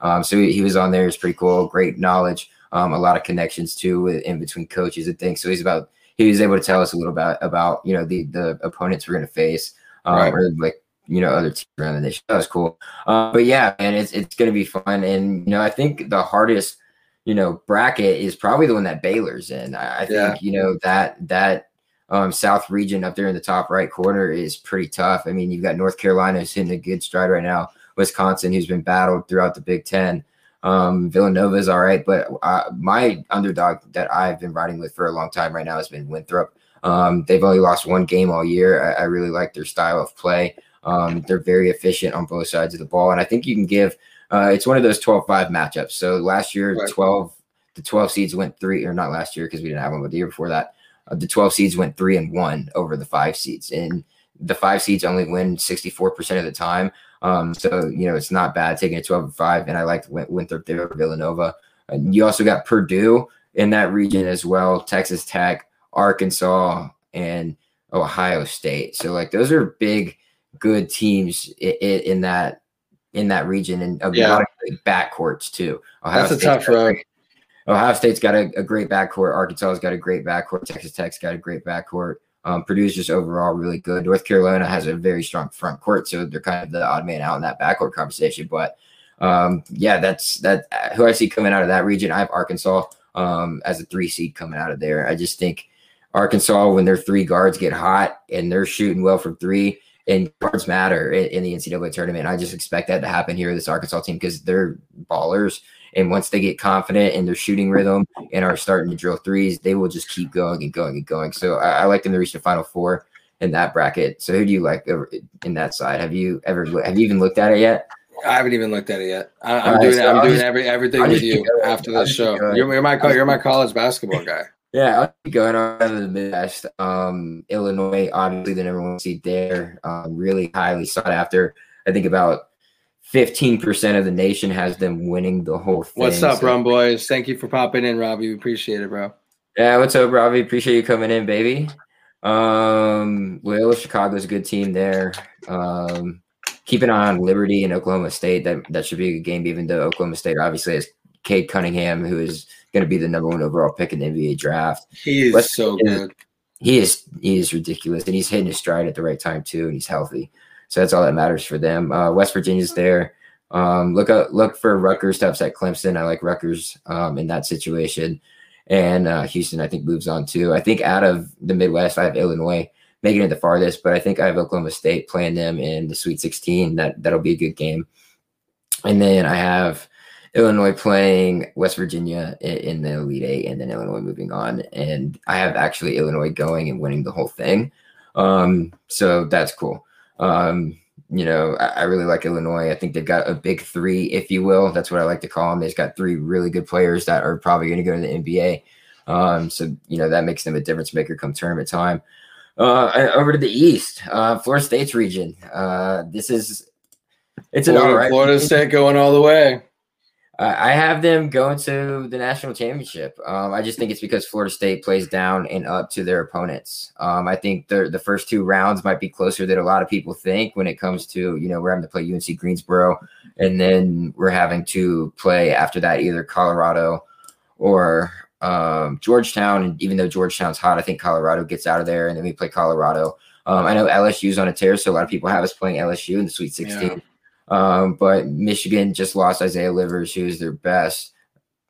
Um, so he, he, was on there. It's pretty cool. Great knowledge. Um, a lot of connections too in between coaches and things. So he's about he was able to tell us a little bit about you know the the opponents we're going to face, um, right. or like you know other teams around the nation. That was cool. Uh, but yeah, man, it's it's going to be fun. And you know, I think the hardest you know bracket is probably the one that Baylor's in. I, I think you know that that um, South region up there in the top right corner is pretty tough. I mean, you've got North Carolina who's hitting a good stride right now. Wisconsin, who's been battled throughout the Big Ten. Um, Villanova is all right, but uh, my underdog that I've been riding with for a long time right now has been Winthrop. Um, they've only lost one game all year. I, I really like their style of play. Um, they're very efficient on both sides of the ball, and I think you can give. Uh, it's one of those 12-5 matchups. So last year, right. 12 the 12 seeds went three, or not last year because we didn't have one, but the year before that, the 12 seeds went three and one over the five seeds, and the five seeds only win 64% of the time. Um, so you know it's not bad taking a 12 and 5, and I liked Winthrop there over Villanova. And you also got Purdue in that region as well, Texas Tech, Arkansas, and Ohio State. So like those are big, good teams in, in that in that region, and a yeah. lot of backcourts too. Ohio That's State's a tough road. Ohio State's got a, a great backcourt. Arkansas's got a great backcourt. Texas Tech's got a great backcourt. Um, Purdue's just overall really good. North Carolina has a very strong front court, so they're kind of the odd man out in that backcourt conversation. But um, yeah, that's that. Who I see coming out of that region, I have Arkansas um, as a three seed coming out of there. I just think Arkansas, when their three guards get hot and they're shooting well from three, and guards matter in, in the NCAA tournament. I just expect that to happen here with this Arkansas team because they're ballers. And once they get confident in their shooting rhythm and are starting to drill threes, they will just keep going and going and going. So I, I like them to reach the final four in that bracket. So who do you like in that side? Have you ever have you even looked at it yet? I haven't even looked at it yet. I, am right, doing so I'm doing just, every everything with you after the show. You're, you're, my you're my college basketball guy. Yeah, I'll keep going on to the Midwest. Um, Illinois, obviously the number one seed there, um, really highly sought after. I think about 15% of the nation has them winning the whole thing. What's up, so, Rum Boys? Thank you for popping in, Robbie. We appreciate it, bro. Yeah, what's up, Robbie? Appreciate you coming in, baby. Um, Loyola Chicago's a good team there. Um, keep an eye on Liberty and Oklahoma State. That that should be a good game, even though Oklahoma State obviously has Cade Cunningham, who is going to be the number one overall pick in the NBA draft. He is West so good. He is he is ridiculous, and he's hitting his stride at the right time too, and he's healthy. So that's all that matters for them. Uh, West Virginia's there. Um, look up, look for Rutgers to upset Clemson. I like Rutgers um, in that situation, and uh, Houston I think moves on too. I think out of the Midwest, I have Illinois making it the farthest, but I think I have Oklahoma State playing them in the Sweet 16. That that'll be a good game. And then I have Illinois playing West Virginia in, the Elite Eight, and then Illinois moving on. And I have actually Illinois going and winning the whole thing. Um, so that's cool. Um, you know, I, I, really like Illinois. I think they've got a big three, if you will. That's what I like to call them. They've got three really good players that are probably going to go to the NBA. Um, so you know that makes them a difference maker come tournament time. Uh, over to the East, uh, Florida State's region. Uh, this is it's an all right. Florida State going all the way. I have them going to the national championship. Um, I just think it's because Florida State plays down and up to their opponents. Um, I think the the first two rounds might be closer than a lot of people think when it comes to you know we're having to play UNC Greensboro, and then we're having to play after that either Colorado or um, Georgetown. And even though Georgetown's hot, I think Colorado gets out of there, and then we play Colorado. Um, I know LSU's on a tear, so a lot of people have us playing LSU in the Sweet 16. Yeah. Um, but Michigan just lost Isaiah Livers, who is their best,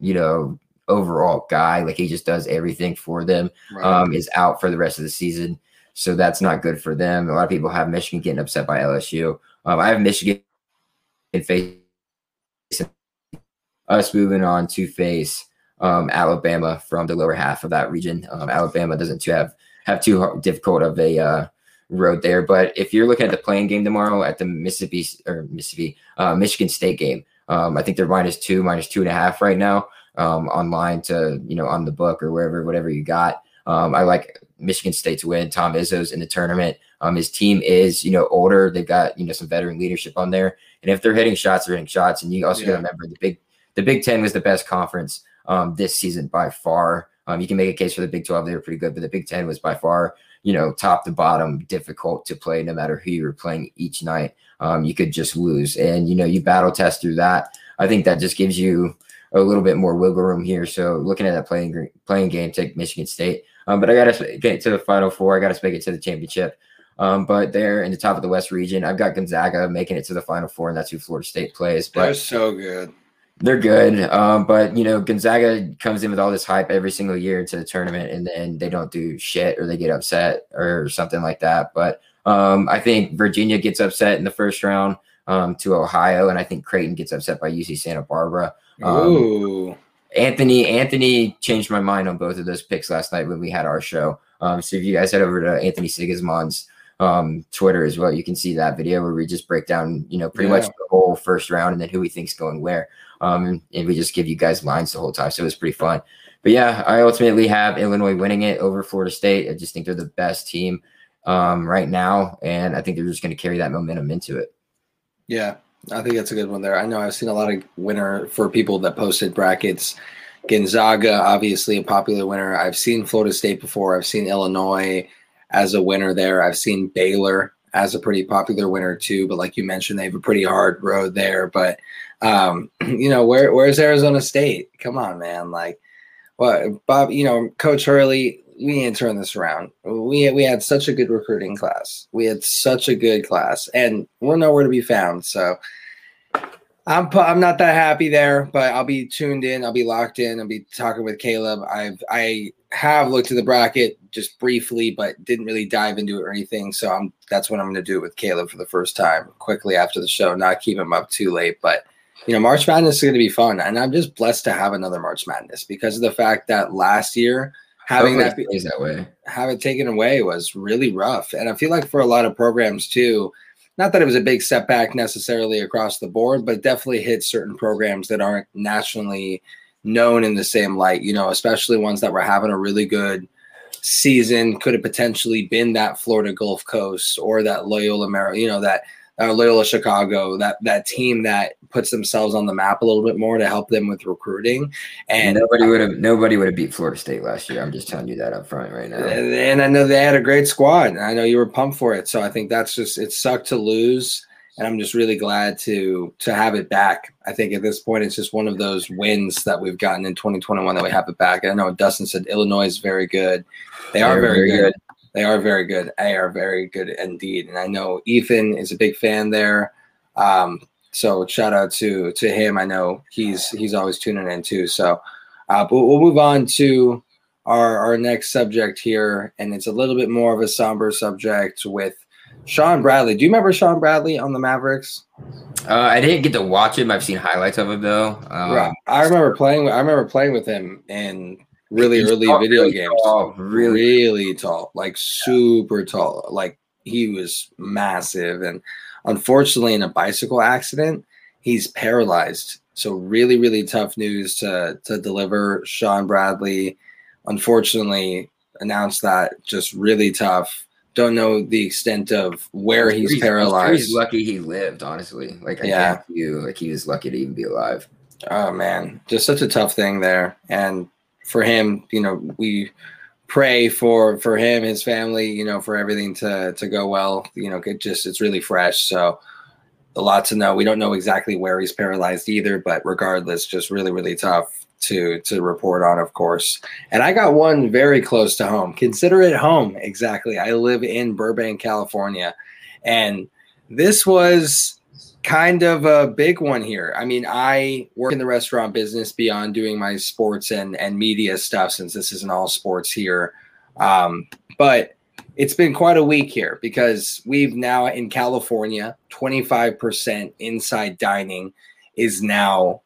you know, overall guy. Like he just does everything for them. Right. Um, is out for the rest of the season, so that's not good for them. A lot of people have Michigan getting upset by LSU. Um, I have Michigan in face us moving on to face um, Alabama from the lower half of that region. Um, Alabama doesn't too have have too difficult of a uh, road there. But if you're looking at the playing game tomorrow at the Mississippi or Mississippi uh, Michigan State game, um, I think they're minus two, minus two and a half right now um, online to you know on the book or wherever, whatever you got. Um, I like Michigan State to win. Tom Izzo's in the tournament. Um, his team is you know older. They've got you know some veteran leadership on there, and if they're hitting shots, they're hitting shots. And you also yeah. got to remember the big the Big Ten was the best conference um, this season by far. Um, you can make a case for the Big 12; they were pretty good, but the Big Ten was by far you know, top to bottom, difficult to play no matter who you were playing each night. Um, you could just lose. And, you know, you battle test through that. I think that just gives you a little bit more wiggle room here. So looking at that playing playing game, take Michigan State. Um, but I got to get to the Final Four. I got to make it to the championship. Um, but they're in the top of the West region. I've got Gonzaga making it to the Final Four, and that's who Florida State plays. But they're so good. They're good, um, but you know Gonzaga comes in with all this hype every single year to the tournament, and then they don't do shit or they get upset or something like that. But um, I think Virginia gets upset in the first round um, to Ohio, and I think Creighton gets upset by UC Santa Barbara. Um, Ooh. Anthony Anthony changed my mind on both of those picks last night when we had our show. Um, so if you guys head over to Anthony Sigismond's um, Twitter as well, you can see that video where we just break down, you know, pretty yeah. much the whole first round and then who we think's going where. Um, and we just give you guys lines the whole time. So it was pretty fun. But yeah, I ultimately have Illinois winning it over Florida State. I just think they're the best team um, right now. And I think they're just going to carry that momentum into it. Yeah, I think that's a good one there. I know I've seen a lot of winner for people that posted brackets. Gonzaga, obviously a popular winner. I've seen Florida State before. I've seen Illinois as a winner there. I've seen Baylor as a pretty popular winner too. But like you mentioned, they have a pretty hard road there. But um, you know, where where's Arizona State? Come on, man. Like, what Bob, you know, Coach Hurley, we to turn this around. We we had such a good recruiting class. We had such a good class, and we're nowhere to be found. So I'm I'm not that happy there, but I'll be tuned in. I'll be locked in. I'll be talking with Caleb. I've I have looked at the bracket just briefly, but didn't really dive into it or anything. So I'm that's what I'm going to do with Caleb for the first time, quickly after the show. Not keep him up too late, but you know, March Madness is going to be fun, and I'm just blessed to have another March Madness because of the fact that last year having that be, that way, have it taken away was really rough, and I feel like for a lot of programs too. Not that it was a big setback necessarily across the board, but definitely hit certain programs that aren't nationally known in the same light, you know, especially ones that were having a really good season, could have potentially been that Florida Gulf Coast or that Loyola Maryland, you know, that uh, Loyola Chicago, that that team that puts themselves on the map a little bit more to help them with recruiting. And nobody would have nobody would have beat Florida State last year. I'm just telling you that up front right now. And, and I know they had a great squad. I know you were pumped for it. So I think that's just it sucked to lose. And I'm just really glad to to have it back. I think at this point it's just one of those wins that we've gotten in 2021 that we have it back. I know Dustin said Illinois is very good. They are very, very good. good. They are very good. They are very good indeed. And I know Ethan is a big fan there. Um, so shout out to to him. I know he's he's always tuning in too. So, uh, but we'll move on to our our next subject here, and it's a little bit more of a somber subject with Shawn Bradley. Do you remember Shawn Bradley on the Mavericks? Uh, I didn't get to watch him. I've seen highlights of him though. Um, right. I remember playing. I remember playing with him in really He's early video really games. Tall, really, really tall, like super tall. Like he was massive, and unfortunately, in a bicycle accident, he's paralyzed. So really, really tough news to to deliver. Shawn Bradley, unfortunately, announced that just really tough. Don't know the extent of where he's, he's paralyzed. He's lucky he lived, honestly. Like I yeah. you, like he was lucky to even be alive. Oh man, just such a tough thing there. And for him, you know, we pray for for him, his family, you know, for everything to to go well. You know, it just it's really fresh. So a lot to know. We don't know exactly where he's paralyzed either, but regardless, just really really tough to to report on, of course. And I got one very close to home. Consider it home. Exactly. I live in Burbank, California, and this was kind of a big one here. I mean, I work in the restaurant business beyond doing my sports and and media stuff since this isn't all sports here. Um, but it's been quite a week here because we've now in California, 25% inside dining is now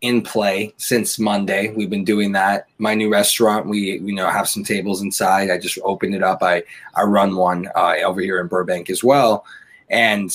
in play since Monday. We've been doing that. My new restaurant, we you know have some tables inside. I just opened it up. I I run one uh, over here in Burbank as well, and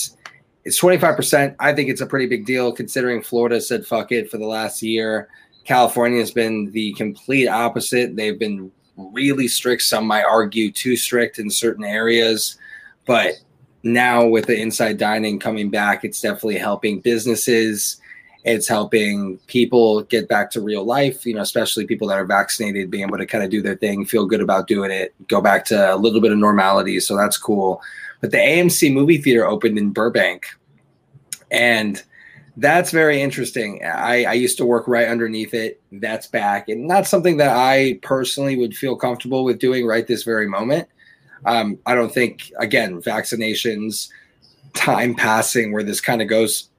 it's 25%. I think it's a pretty big deal considering Florida said fuck it for the last year. California has been the complete opposite. They've been really strict. Some might argue too strict in certain areas. But now with the inside dining coming back, it's definitely helping businesses. It's helping people get back to real life, you know, especially people that are vaccinated, being able to kind of do their thing, feel good about doing it, go back to a little bit of normality. So that's cool. But the AMC movie theater opened in Burbank, and that's very interesting. I, I used to work right underneath it. That's back, and not something that I personally would feel comfortable with doing right this very moment. Um, I don't think, again, vaccinations, time passing, where this kind of goes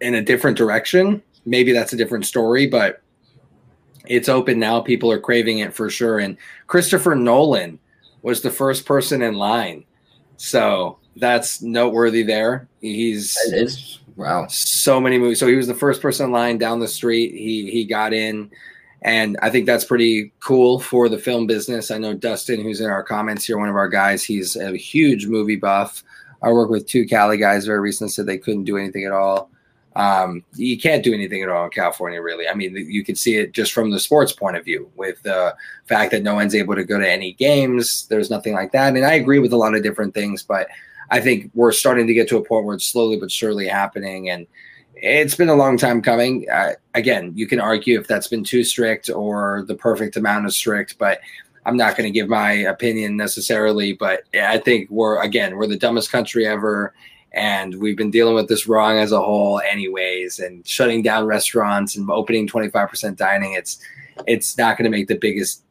in a different direction. Maybe that's a different story, but it's open now. People are craving it for sure. And Christopher Nolan was the first person in line so that's noteworthy there. He's that is wow. So many movies. So he was the first person in line down the street. He he got in. And I think that's pretty cool for the film business. I know Dustin, who's in our comments here, one of our guys, he's a huge movie buff. I work with two Cali guys very recently said they couldn't do anything at all. Um, you can't do anything at all in California, really. I mean, you can see it just from the sports point of view with the fact that no one's able to go to any games. There's nothing like that. And I agree with a lot of different things, but I think we're starting to get to a point where it's slowly but surely happening. And it's been a long time coming. Uh, again, you can argue if that's been too strict or the perfect amount of strict, but I'm not going to give my opinion necessarily. But I think we're, again, we're the dumbest country ever and we've been dealing with this wrong as a whole anyways and shutting down restaurants and opening 25% dining it's it's not going to make the biggest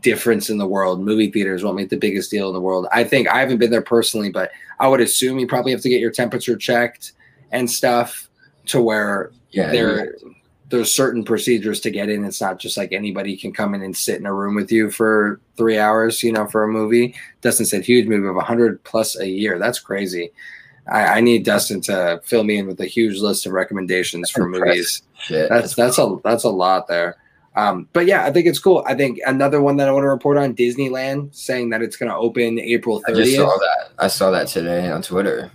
difference in the world movie theaters won't make the biggest deal in the world i think i haven't been there personally but i would assume you probably have to get your temperature checked and stuff to where yeah, there yeah. there's certain procedures to get in it's not just like anybody can come in and sit in a room with you for three hours you know for a movie dustin said huge movie of 100 plus a year that's crazy I, I, need Dustin to fill me in with a huge list of recommendations for movies. Shit, that's that's a that's a lot there. Um, but yeah, I think it's cool. I think another one that I want to report on Disneyland saying that it's going to open April 30th. I just saw that. I saw that today on Twitter.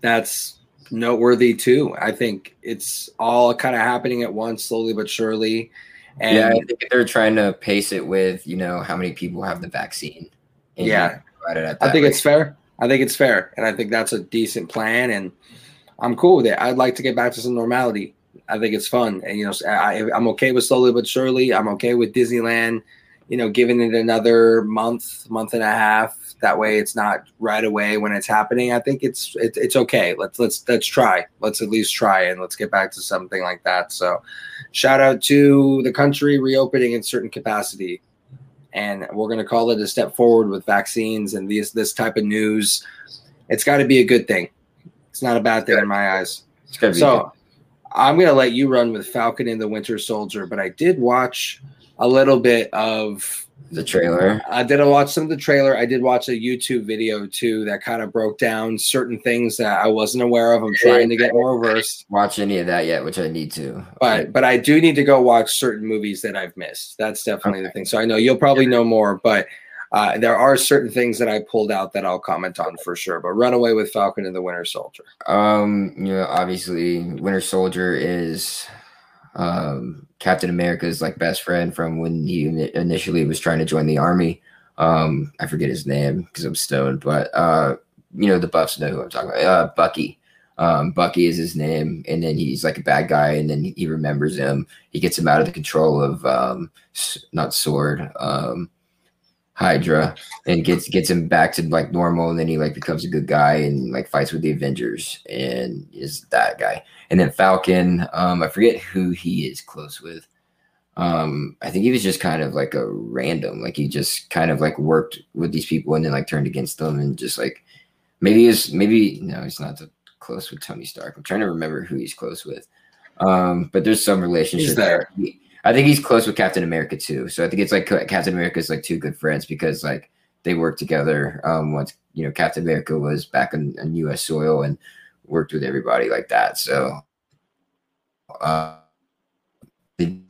That's noteworthy too. I think it's all kind of happening at once, slowly but surely. And yeah, I think they're trying to pace it with you know how many people have the vaccine. Yeah, I think rate. it's fair. I think it's fair, and I think that's a decent plan, and I'm cool with it. I'd like to get back to some normality. I think it's fun, and you know, I, I'm okay with slowly but surely. I'm okay with Disneyland, you know, giving it another month, month and a half. That way, it's not right away when it's happening. I think it's it, it's okay. Let's let's let's try. Let's at least try, and let's get back to something like that. So, shout out to the country reopening in certain capacity, and we're going to call it a step forward with vaccines and these this type of news. It's got to be a good thing. It's not a bad thing in my eyes. So I'm going to let you run with Falcon and the Winter Soldier, but I did watch a little bit of the trailer. I did watch some of the trailer. I did watch a YouTube video too that kind of broke down certain things that I wasn't aware of. I'm trying to get more versed. Watch any of that yet, which I need to. But but I do need to go watch certain movies that I've missed. That's definitely okay. the thing. So I know you'll probably know more, but uh, there are certain things that I pulled out that I'll comment on for sure. But run away with Falcon and the Winter Soldier. Um, you know, obviously, Winter Soldier is um, Captain America's like best friend from when he initially was trying to join the army. Um, I forget his name because I'm stoned, but uh, you know, the buffs know who I'm talking about. Uh, Bucky. Um, Bucky is his name, and then he's like a bad guy, and then he remembers him. He gets him out of the control of um, not sword, um, Hydra and gets gets him back to like normal, and then he like becomes a good guy and like fights with the Avengers and is that guy. And then Falcon, um, I forget who he is close with. Um, I think he was just kind of like a random, like he just kind of like worked with these people and then like turned against them and just like maybe he's maybe no, he's not close with Tony Stark. I'm trying to remember who he's close with. Um, but there's some relationship there. there. I think he's close with Captain America too. So I think it's like Captain America is like two good friends because like they worked together. Um, once you know Captain America was back on, U.S. soil and worked with everybody like that. So, uh, the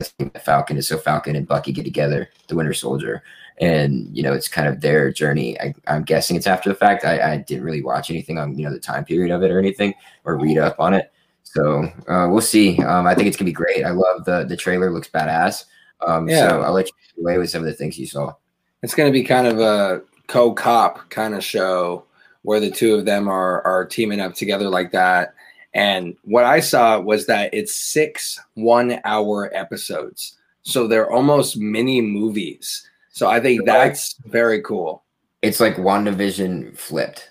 Falcon is so Falcon and Bucky get together, the Winter Soldier, and you know it's kind of their journey. I, am guessing it's after the fact. I, I didn't really watch anything on you know the time period of it or anything or read up on it. So uh, we'll see. Um, I think it's gonna be great. I love the the trailer; looks badass. Um, yeah. So I'll let you away with some of the things you saw. It's gonna be kind of a co-cop kind of show where the two of them are are teaming up together like that. And what I saw was that it's six one-hour episodes, so they're almost mini movies. So I think that's very cool. It's like WandaVision flipped.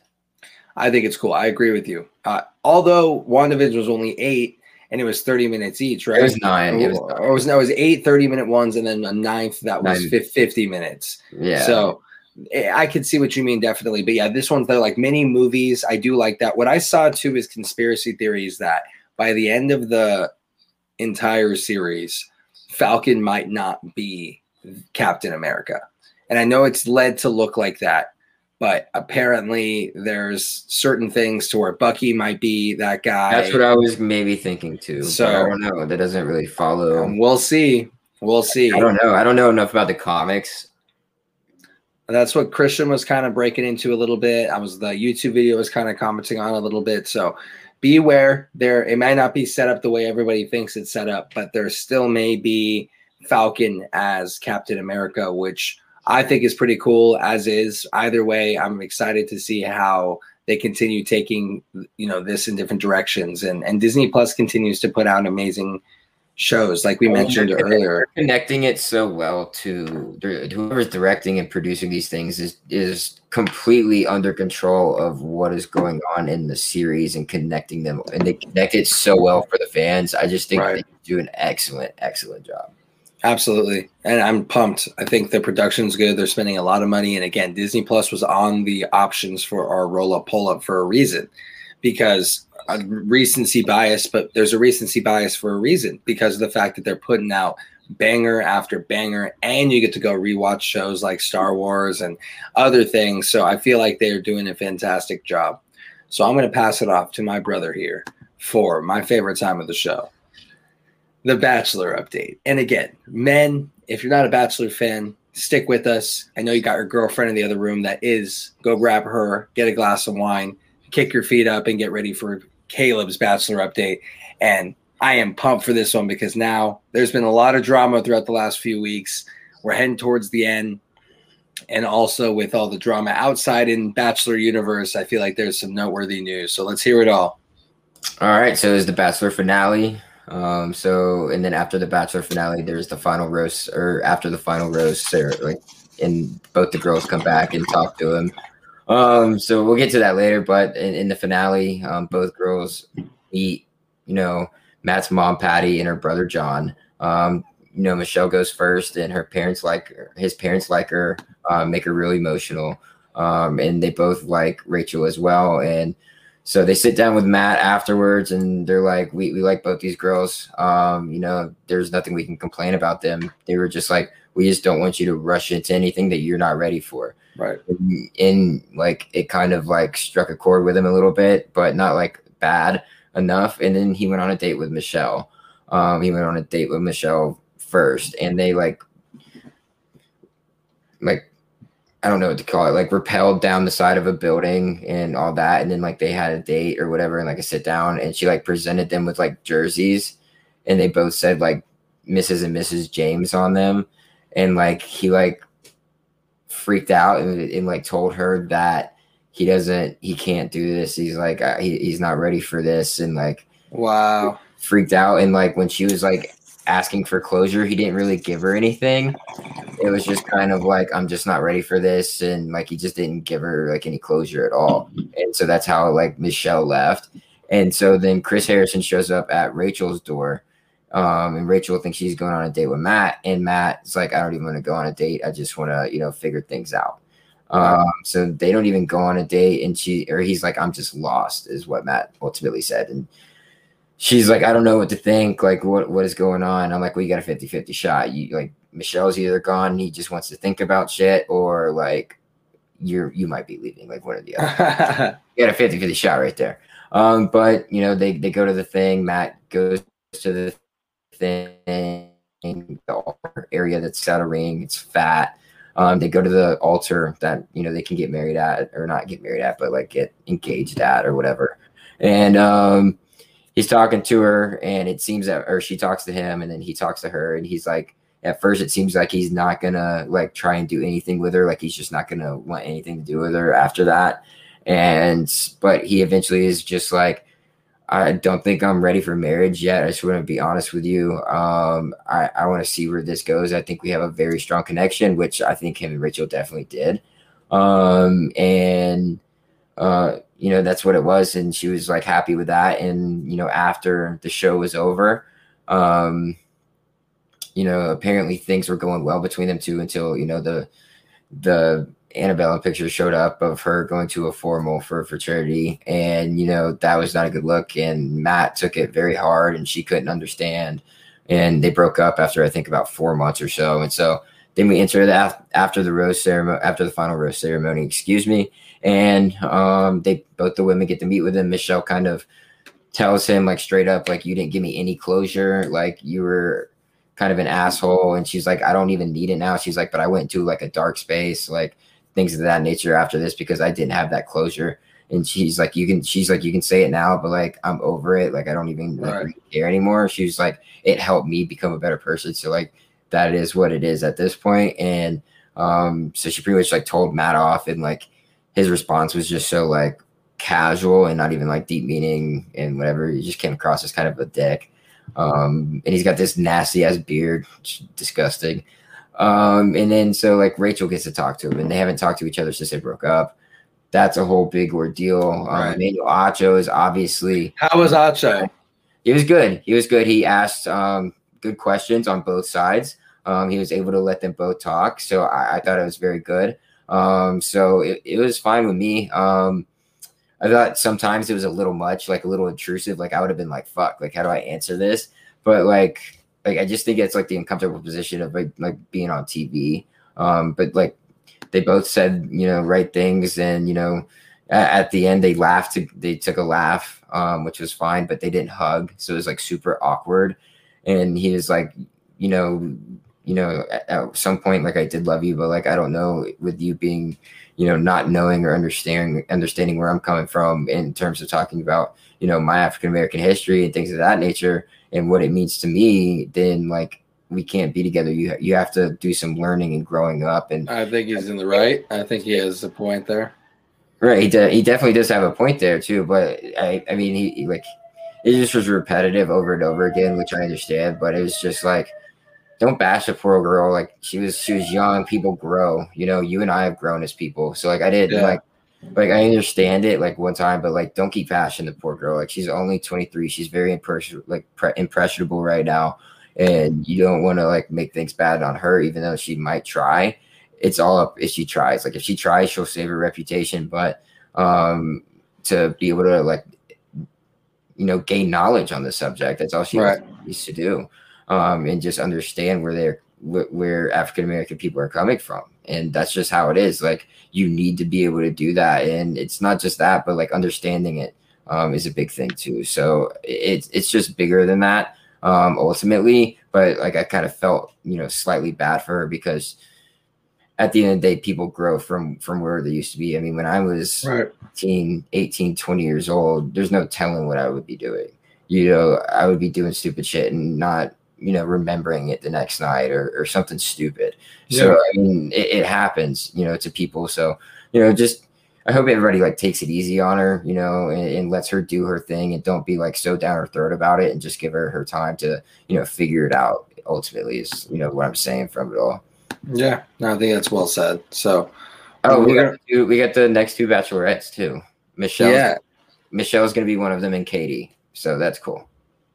I think it's cool. I agree with you. Uh, although WandaVision was only eight and it was 30 minutes each, right? It was nine. It was, nine. Or it was, no, it was eight 30 minute ones and then a ninth that was nine. 50 minutes. Yeah. So eh, I could see what you mean, definitely. But yeah, this one's like mini movies. I do like that. What I saw too is conspiracy theories that by the end of the entire series, Falcon might not be Captain America. And I know it's led to look like that but apparently there's certain things to where Bucky might be that guy. That's what I was maybe thinking too. So I don't know. That doesn't really follow. Um, we'll see. We'll see. I don't know. I don't know enough about the comics. That's what Christian was kind of breaking into a little bit. I was the YouTube video was kind of commenting on a little bit. So be aware there it might not be set up the way everybody thinks it's set up, but there still may be Falcon as Captain America, which I think is pretty cool as is. Either way, I'm excited to see how they continue taking you know this in different directions. And and Disney Plus continues to put out amazing shows like we oh, mentioned they're, earlier. connecting it so well to whoever's directing and producing these things is is completely under control of what is going on in the series and connecting them and they connect it so well for the fans. I just think right. they do an excellent excellent job Absolutely. And I'm pumped. I think the production's good. They're spending a lot of money. And again, Disney Plus was on the options for our roll up, pull up for a reason because a recency bias, but there's a recency bias for a reason because of the fact that they're putting out banger after banger and you get to go rewatch shows like Star Wars and other things. So I feel like they're doing a fantastic job. So I'm going to pass it off to my brother here for my favorite time of the show the Bachelor update. And again, men, if you're not a Bachelor fan, stick with us. I know you got your girlfriend in the other room that is. Go grab her, get a glass of wine, kick your feet up, and get ready for Caleb's Bachelor update. And I am pumped for this one because now there's been a lot of drama throughout the last few weeks. We're heading towards the end. And also with all the drama outside in Bachelor Universe, I feel like there's some noteworthy news. So let's hear it all. All right. So it's the Bachelor finale. Um, so and then after the Bachelor finale, there's the final rose, or after the final rose, Sarah, like, and both the girls come back and talk to him. Um, so we'll get to that later. But in, in the finale, um, both girls meet, you know, Matt's mom, Patty, and her brother John. Um, you know, Michelle goes first, and her parents like her. His parents like her, uh, make her really emotional. Um, and they both like Rachel as well. And so they sit down with Matt afterwards, and they're like, "We we like both these girls. Um, you know, there's nothing we can complain about them. They were just like, we just don't want you to rush into anything that you're not ready for." Right. And, and like it kind of like struck a chord with him a little bit, but not like bad enough. And then he went on a date with Michelle. Um, he went on a date with Michelle first, and they like like I don't know what to call it, like repelled down the side of a building and all that. And then like they had a date or whatever and like a sit down and she like presented them with like jerseys and they both said like Mrs. and Mrs. James on them. And like he like freaked out and, and like told her that he doesn't, he can't do this. He's like, uh, he, he's not ready for this. And like, wow, freaked out. And like when she was like asking for closure, he didn't really give her anything. It was just kind of like, I'm just not ready for this. And like, he just didn't give her like any closure at all. And so that's how like Michelle left. And so then Chris Harrison shows up at Rachel's door. Um, and Rachel thinks she's going on a date with Matt. And Matt's like, I don't even want to go on a date. I just want to, you know, figure things out. Um, so they don't even go on a date. And she, or he's like, I'm just lost, is what Matt ultimately said. And she's like, I don't know what to think. Like, what what is going on? I'm like, well, you got a 50 50 shot. You like, Michelle's either gone, he just wants to think about shit, or like, you're you might be leaving, like one or the other. you got a 50 50 shot right there. Um, but you know, they they go to the thing. Matt goes to the thing, the area that's got a ring. It's fat. Um, they go to the altar that you know they can get married at, or not get married at, but like get engaged at, or whatever. And um, he's talking to her and it seems that or she talks to him and then he talks to her and he's like at first it seems like he's not gonna like try and do anything with her like he's just not gonna want anything to do with her after that. And but he eventually is just like i don't think i'm ready for marriage yet i just want to be honest with you um i i want to see where this goes i think we have a very strong connection which i think him and rachel definitely did. Um and uh you know that's what it was and she was like happy with that and you know after the show was over um you know apparently things were going well between them two until you know the the antebellum picture showed up of her going to a formal for a fraternity and you know that was not a good look and Matt took it very hard and she couldn't understand and they broke up after I think about 4 months or so and so then we entered the after the rose ceremony after the final rose ceremony excuse me and um, they both the women get to meet with him. Michelle kind of tells him like straight up, like you didn't give me any closure, like you were kind of an asshole. And she's like, I don't even need it now. She's like, but I went to like a dark space, like things of that nature after this because I didn't have that closure. And she's like, you can, she's like, you can say it now, but like I'm over it. Like I don't even like, right. really care anymore. She's like, it helped me become a better person. So like that is what it is at this point. And um, so she pretty much like told Matt off and like his response was just so like casual and not even like deep meaning and whatever. He just came across as kind of a dick. Um, and he's got this nasty ass beard, disgusting. Um, and then so like Rachel gets to talk to him, and they haven't talked to each other since they broke up. That's a whole big ordeal. Um, right. Emmanuel Acho is obviously. How was Acho? He was good. He was good. He asked um, good questions on both sides. Um, he was able to let them both talk, so I, I thought it was very good. Um, so it, it was fine with me. Um, I thought sometimes it was a little much, like a little intrusive. Like I would have been like, fuck, like how do I answer this? But like, like I just think it's like the uncomfortable position of like, like being on TV. Um, but like they both said, you know, right things and, you know, at, the end they laughed, they took a laugh, um, which was fine, but they didn't hug. So it was like super awkward. And he was like, you know, you know, at, at some point, like I did love you, but like I don't know with you being, you know, not knowing or understanding understanding where I'm coming from in terms of talking about, you know, my African American history and things of that nature and what it means to me, then like we can't be together. You you have to do some learning and growing up. And I think he's in the right. I think he has a point there. Right, he de- he definitely does have a point there too. But I I mean he, he like it just was repetitive over and over again, which I understand. But it was just like don't bash a poor girl. Like she was she was young. People grow. You know, you and I have grown as people. So like I did yeah. like like I understand it like one time, but like don't keep bashing the poor girl. Like she's only 23. She's very impressionable, like pre- impressionable right now and you don't want to like make things bad on her, even though she might try. It's all up if she tries. Like if she tries, she'll save her reputation. But um, to be able to like you know gain knowledge on the subject, that's all she right. needs to do, um, and just understand where they're where African American people are coming from. And that's just how it is. Like you need to be able to do that. And it's not just that, but like understanding it um, is a big thing too. So it's it's just bigger than that um, ultimately. But like I kind of felt, you know, slightly bad for her because at the end of the day, people grow from from where they used to be. I mean, when I was right. 18, 18, 20 years old, there's no telling what I would be doing. You know, I would be doing stupid shit and not, you know, remembering it the next night or, or something stupid. Yeah. So I mean, it, it happens, you know, to people. So, you know, just I hope everybody like takes it easy on her, you know, and, and, lets her do her thing and don't be like so down her throat about it and just give her her time to, you know, figure it out. Ultimately, is you know what I'm saying from it all. Yeah, no, I think that's well said. So, oh, we got two, we got the next two bachelorettes too. Michelle, yeah, Michelle's gonna be one of them, and Katie. So that's cool.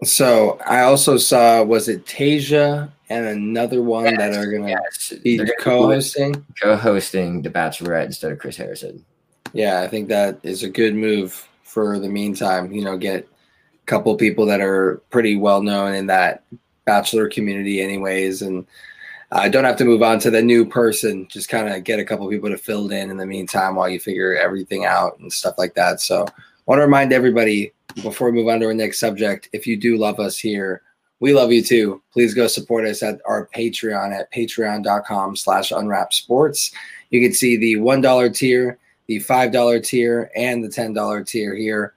So I also saw was it Tayshia and another one yes, that are gonna yes. be co-hosting co-hosting the Bachelorette instead of Chris Harrison. Yeah, I think that is a good move for the meantime. You know, get a couple people that are pretty well known in that bachelor community, anyways, and I uh, don't have to move on to the new person. Just kind of get a couple people to fill in in the meantime while you figure everything out and stuff like that. So, I want to remind everybody before we move on to our next subject, if you do love us here, we love you too. Please go support us at our Patreon at patreon.com slash unwrap sports. You can see the $1 tier the $5 tier and the $10 tier here.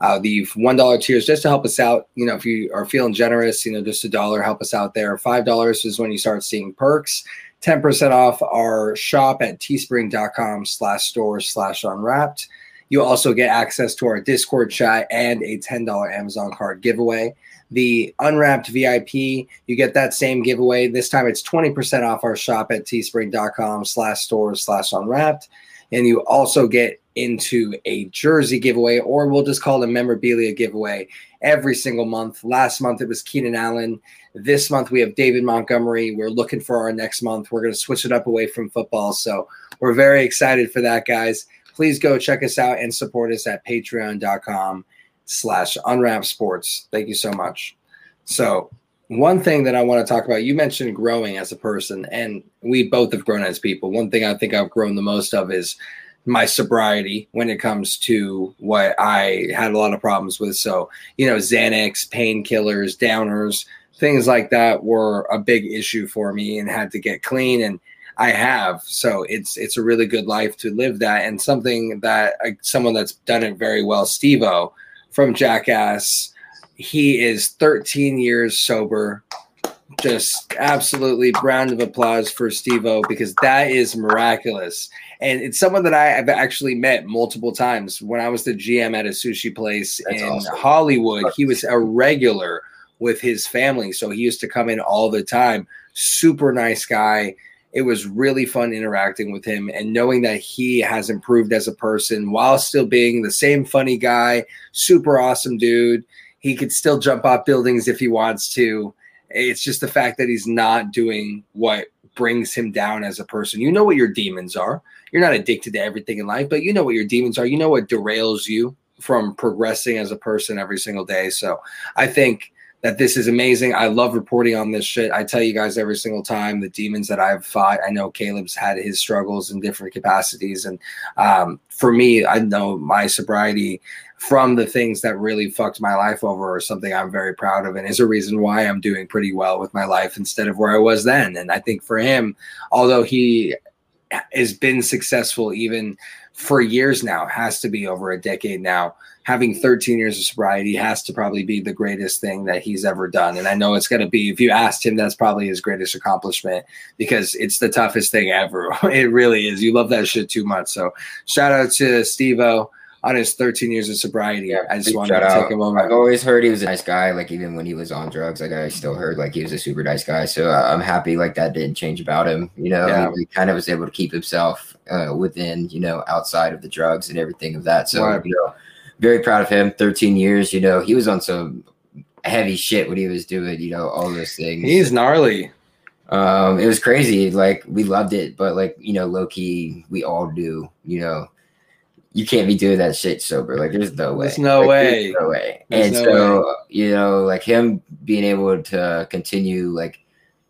Uh, the $1 tier is just to help us out. You know, if you are feeling generous, you know, just a dollar, help us out there. $5 is when you start seeing perks. 10% off our shop at teespring.com slash store slash unwrapped. You also get access to our Discord chat and a $10 Amazon card giveaway. The unwrapped VIP, you get that same giveaway. This time it's 20% off our shop at teespring.com slash stores slash unwrapped and you also get into a jersey giveaway, or we'll just call it a memorabilia giveaway every single month. Last month it was Keenan Allen. This month we have David Montgomery. We're looking for our next month. We're going to switch it up away from football. So we're very excited for that, guys. Please go check us out and support us at patreon.com slash unwrap sports. Thank you so much. So one thing that I want to talk about, you mentioned growing as a person, and we both have grown as people. One thing I think I've grown the most of is my sobriety when it comes to what I had a lot of problems with. So, you know, Xanax, painkillers, downers, things like that were a big issue for me and had to get clean. And I have. So it's it's a really good life to live that. And something that uh, someone that's done it very well, Steve-O from Jackass he is 13 years sober. Just absolutely round of applause for Steve-O because that is miraculous. And it's someone that I have actually met multiple times. When I was the GM at a sushi place That's in awesome. Hollywood, he was a regular with his family. So he used to come in all the time. Super nice guy. It was really fun interacting with him and knowing that he has improved as a person while still being the same funny guy, super awesome dude. He could still jump off buildings if he wants to. It's just the fact that he's not doing what brings him down as a person. You know what your demons are. You're not addicted to everything in life, but you know what your demons are. You know what derails you from progressing as a person every single day. So I think that this is amazing. I love reporting on this shit. I tell you guys every single time the demons that I've fought. I know Caleb's had his struggles in different capacities. And um, for me, I know my sobriety from the things that really fucked my life over or something I'm very proud of and is a reason why I'm doing pretty well with my life instead of where I was then. And I think for him, although he has been successful even for years now, has to be over a decade now having 13 years of sobriety has to probably be the greatest thing that he's ever done. And I know it's going to be, if you asked him, that's probably his greatest accomplishment because it's the toughest thing ever. it really is. You love that shit too much. So shout out to Steve O on his 13 years of sobriety. Yeah, I just wanted to out. take a moment. I've always heard he was a nice guy. Like even when he was on drugs, like I still heard like he was a super nice guy. So uh, I'm happy like that didn't change about him. You know, yeah. he, he, kind of was able to keep himself uh, within, you know, outside of the drugs and everything of that. So right. you know, very proud of him. 13 years, you know, he was on some heavy shit when he was doing, you know, all those things. He's gnarly. Um, it was crazy. Like we loved it, but like, you know, low key, we all do, you know, you can't be doing that shit sober. Like there's no way. There's no like, way. There's no way. There's and no so, way. you know, like him being able to continue like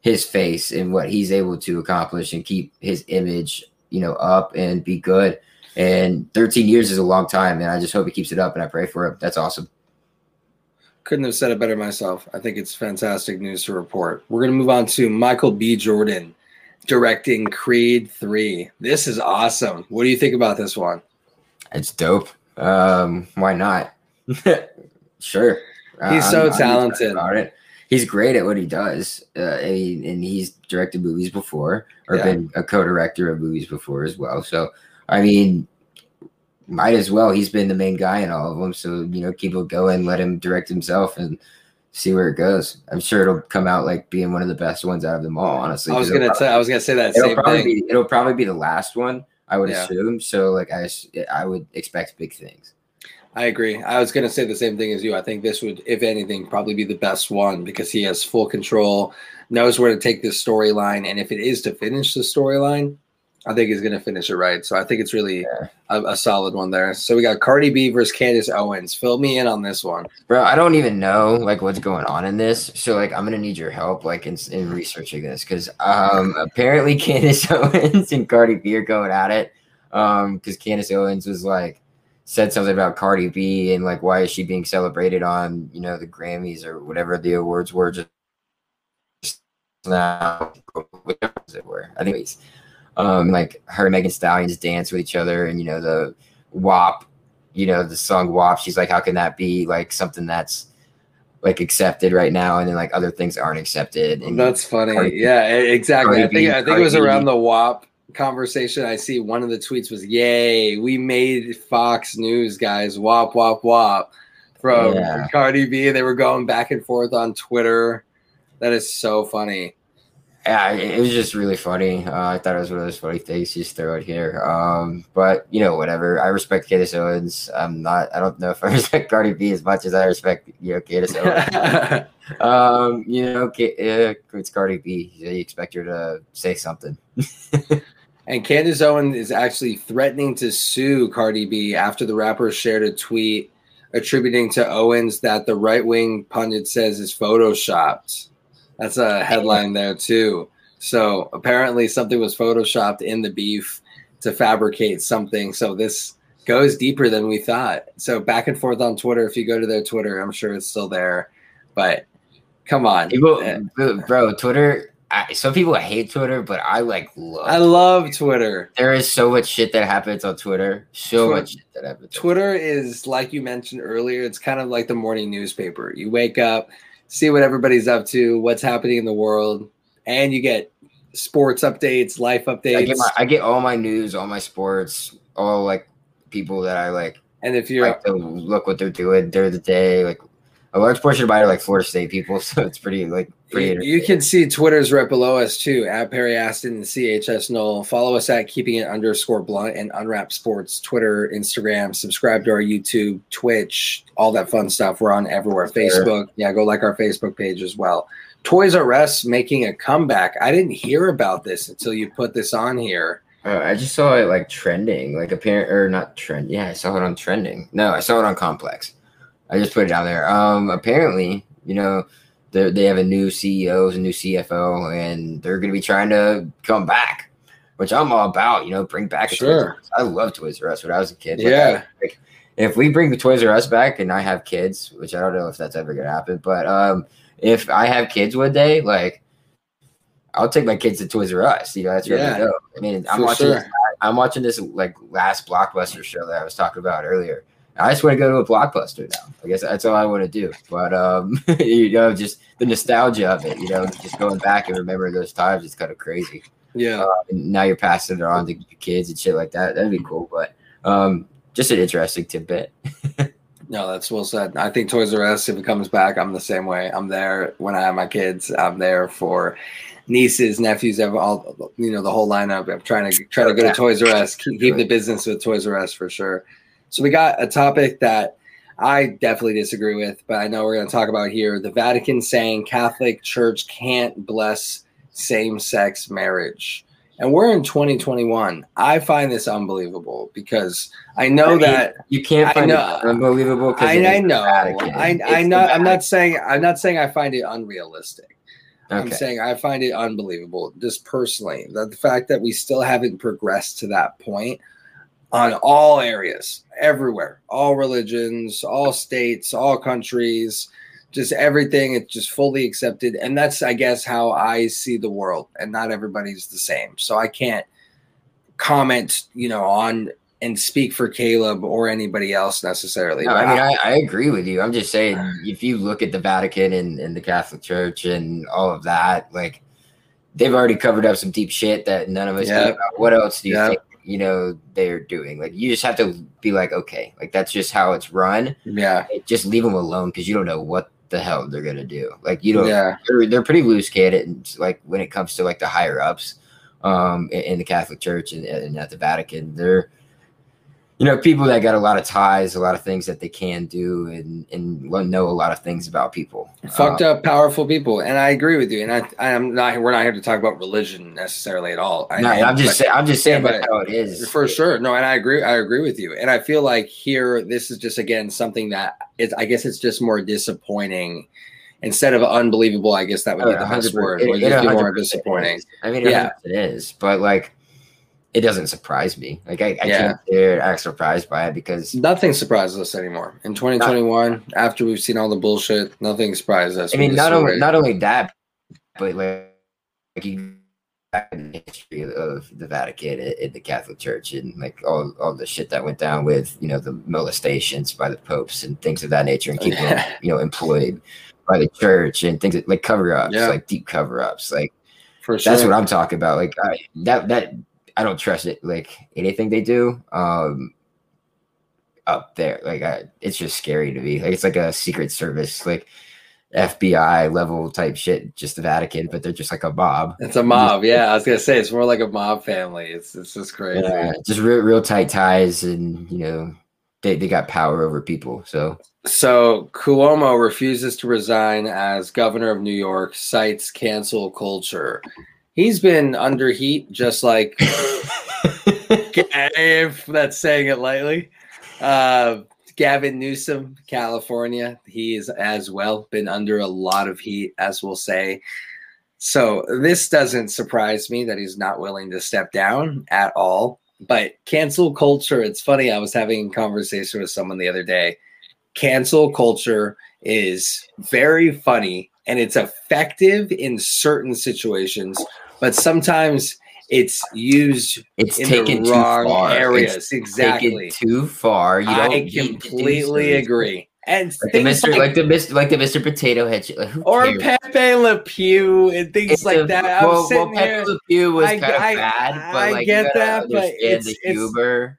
his face and what he's able to accomplish and keep his image, you know, up and be good and 13 years is a long time, and I just hope he keeps it up, and I pray for him. That's awesome. Couldn't have said it better myself. I think it's fantastic news to report. We're going to move on to Michael B. Jordan directing Creed 3. This is awesome. What do you think about this one? It's dope. Um, why not? sure. He's uh, so I'm, talented. about it. He's great at what he does, uh, and, and, he's directed movies before, or yeah. been a co-director of movies before as well. So I mean, might as well. He's been the main guy in all of them. So, you know, keep it going, and let him direct himself and see where it goes. I'm sure it'll come out like being one of the best ones out of them all, honestly. I was gonna say I was gonna say that it'll probably thing. Be, it'll probably be the last one, I would yeah. assume. So like I I would expect big things. I agree. I was going to say the same thing as you. I think this would, if anything, probably be the best one because he has full control, knows where to take this storyline. And if it is to finish the storyline, I think he's going to finish it right. So I think it's really yeah. a, a, solid one there. So we got Cardi B versus Candace Owens. Fill me in on this one, bro. I don't even know like what's going on in this. So like I'm gonna need your help like in, in researching this because um apparently Candace Owens and Cardi B are going at it. Um, because Candace Owens was like said something about Cardi B and like why is she being celebrated on you know the Grammys or whatever the awards were just now whatever it were. I think it's um, like her and Megan Stallions dance with each other, and you know the WAP, you know the song WAP. She's like, how can that be like something that's like accepted right now, and then like other things aren't accepted. And that's funny. Cardi, yeah, exactly. I think I think it was around the WAP conversation. I see one of the tweets was, "Yay, we made Fox News, guys! WAP, WAP, WAP." From yeah. Cardi B, they were going back and forth on Twitter. That is so funny yeah, it was just really funny. Uh, I thought it was one of those funny things just throw it here. Um, but you know, whatever. I respect Candace Owens. I'm not. I don't know if I respect Cardi B as much as I respect you know Candace Owens. um, you know, uh, it's Cardi B. You expect her to say something. and Candace Owens is actually threatening to sue Cardi B after the rapper shared a tweet attributing to Owens that the right wing pundit says is photoshopped. That's a headline there too. So apparently something was photoshopped in the beef to fabricate something. So this goes deeper than we thought. So back and forth on Twitter. If you go to their Twitter, I'm sure it's still there. But come on, people, bro, Twitter. I, some people hate Twitter, but I like love. I love Twitter. There is so much shit that happens on Twitter. So Twitter, much shit that happens. Twitter is like you mentioned earlier. It's kind of like the morning newspaper. You wake up see what everybody's up to, what's happening in the world, and you get sports updates, life updates. I get, my, I get all my news, all my sports, all like people that I like. And if you're like to look what they're doing during the day, like a large portion of mine are like Florida State people, so it's pretty like pretty. You, you can see Twitter's right below us too at Perry Aston and CHS Null. Follow us at Keeping It Underscore Blunt and Unwrap Sports Twitter, Instagram. Subscribe to our YouTube, Twitch, all that fun stuff. We're on everywhere. Sure. Facebook, yeah, go like our Facebook page as well. Toys R Us making a comeback. I didn't hear about this until you put this on here. Uh, I just saw it like trending, like apparent or not trend. Yeah, I saw it on trending. No, I saw it on Complex. I just put it out there. Um, apparently, you know, they they have a new CEO, a new CFO, and they're going to be trying to come back, which I'm all about. You know, bring back. Sure. I love Toys R Us when I was a kid. Yeah. Like, if we bring the Toys R Us back, and I have kids, which I don't know if that's ever going to happen, but um, if I have kids one day, like. I'll take my kids to Toys R Us. You know, that's really Yeah. dope. I mean, I'm watching. sure. This, I'm watching this like last blockbuster show that I was talking about earlier. I just want to go to a blockbuster now. I guess that's all I want to do. But um, you know, just the nostalgia of it. You know, just going back and remembering those times is kind of crazy. Yeah. And now you're passing it on to your kids and shit like that. That'd be cool. But um, just an interesting tidbit. No, that's well said. I think Toys R Us, if it comes back, I'm the same way. I'm there when I have my kids. I'm there for nieces, nephews, have all you know the whole lineup. I'm trying to try to go to Toys R Us, keep, keep the business with Toys R Us for sure. So we got a topic that I definitely disagree with, but I know we're going to talk about here. The Vatican saying Catholic Church can't bless same-sex marriage. And we're in 2021. I find this unbelievable because I know I mean, that You can't I find know. it unbelievable. I, I know. I, I know. I'm not saying. I'm not saying I find it unrealistic. I'm saying I find it unbelievable, just personally, that the fact that we still haven't progressed to that point on all areas, everywhere, all religions, all states, all countries, just everything. It's just fully accepted, and that's, I guess, how I see the world. And not everybody's the same, so I can't comment, you know, on and speak for Caleb or anybody else necessarily. No, I mean, I, I agree with you. I'm just saying, if you look at the Vatican and, and the Catholic Church and all of that, like they've already covered up some deep shit that none of us about. What else do you Yeah. think, you know, they're doing? Like, you just have to be like, okay, like that's just how it's run. yeah, Just leave them alone because you don't know what the hell they're gonna do. Like, you don't. yeah, They're, they're pretty loose cannon, like when it comes to like the higher ups, um, in, in the Catholic Church and, and at the Vatican. They're you know, people that got a lot of ties, a lot of things that they can do, and and know a lot of things about people. fucked Uh, up, powerful people, and I agree with you. And I, I'm not. We're not here to talk about religion necessarily at all. I, no, I'm just saying. I'm just saying but- how it is. for sure. No, and I agree. I agree with you. And I feel like here, this is just again something that is. I guess it's just more disappointing instead of unbelievable. I guess that would be the best 100% word. it- it be more 100% disappointing. is. I mean, yeah, it is, but like, it doesn't surprise me. Like, I, I Yeah. can't dare act surprised by it because Nothing surprises us anymore in 2021. after we've seen all the bullshit, nothing surprises us. I mean, not only not only that, but like, like you back in the history of the Vatican and and the Catholic Church and like all, all the shit that went down with you know the molestations by the popes and things of that nature and keeping Yeah. you know employed by the church and things like cover ups, Yeah. like deep cover ups. Like for sure. that's what I'm talking about. Like I, that that I don't trust it. Like anything they do. Um, up there, like I, it's just scary to me. Like it's like a secret service, like FBI level type shit, just the Vatican, but they're just like a mob. It's a mob. Yeah, I was gonna say it's more like a mob family. It's it's just crazy. Yeah, just real, real tight ties, and you know, they, they got power over people. So So Cuomo refuses to resign as governor of New York, cites cancel culture. He's been under heat, just like if that's saying it lightly. Uh, Gavin Newsom, California, he is as well been under a lot of heat, as we'll say. So this doesn't surprise me that he's not willing to step down at all. But cancel culture, it's funny. I was having a conversation with someone the other day. Cancel culture is very funny and it's effective in certain situations, but sometimes it's used it's in taken the wrong too far. areas. It's exactly. too far. You don't I completely agree. And Like the Mr. like, Like, the Mr. Like the Mr. Potato Head. Like, or cares? Pepe Le Pew and things It's like a- that. I'm well, sitting well, here. Pepe Le Pew was I- kind of I- bad, but I like, get you that, but it's- the it's- humor.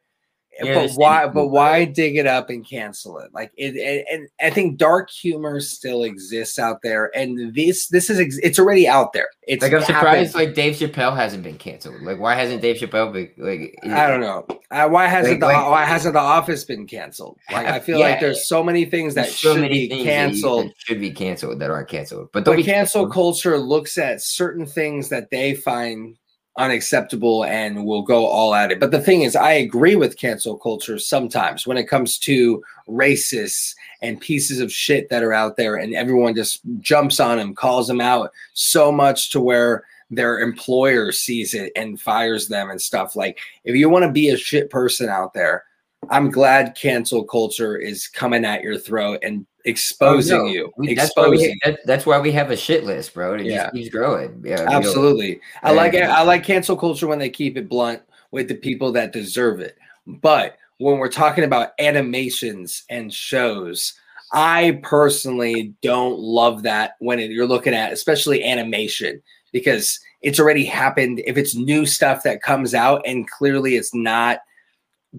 You but why? But humor. why dig it up and cancel it? Like it, it, and I think dark humor still exists out there, and this, this is, ex- it's already out there. It's Like I'm surprised, happened. like Dave Chappelle hasn't been canceled. Like, why hasn't Dave Chappelle been like? I don't know. Uh, why hasn't Like- the like- why hasn't the Office been canceled? Like I feel Yeah. like there's so many things that so should many be things that you- canceled. that should be canceled that aren't canceled, but don't But be cancel canceled. culture looks at certain things that they find unacceptable and will go all at it. But the thing is, I agree with cancel culture sometimes when it comes to racists and pieces of shit that are out there, and everyone just jumps on them, calls them out so much to where their employer sees it and fires them and stuff. Like, if you want to be a shit person out there, I'm glad cancel culture is coming at your throat and exposing oh, no. you. We, that's, why we, that, that's why we have a shit list, bro. It yeah. just keeps growing. Yeah, absolutely. I like it. I like cancel culture when they keep it blunt with the people that deserve it. But when we're talking about animations and shows, I personally don't love that when it, you're looking at, especially animation, because it's already happened. If it's new stuff that comes out and clearly it's not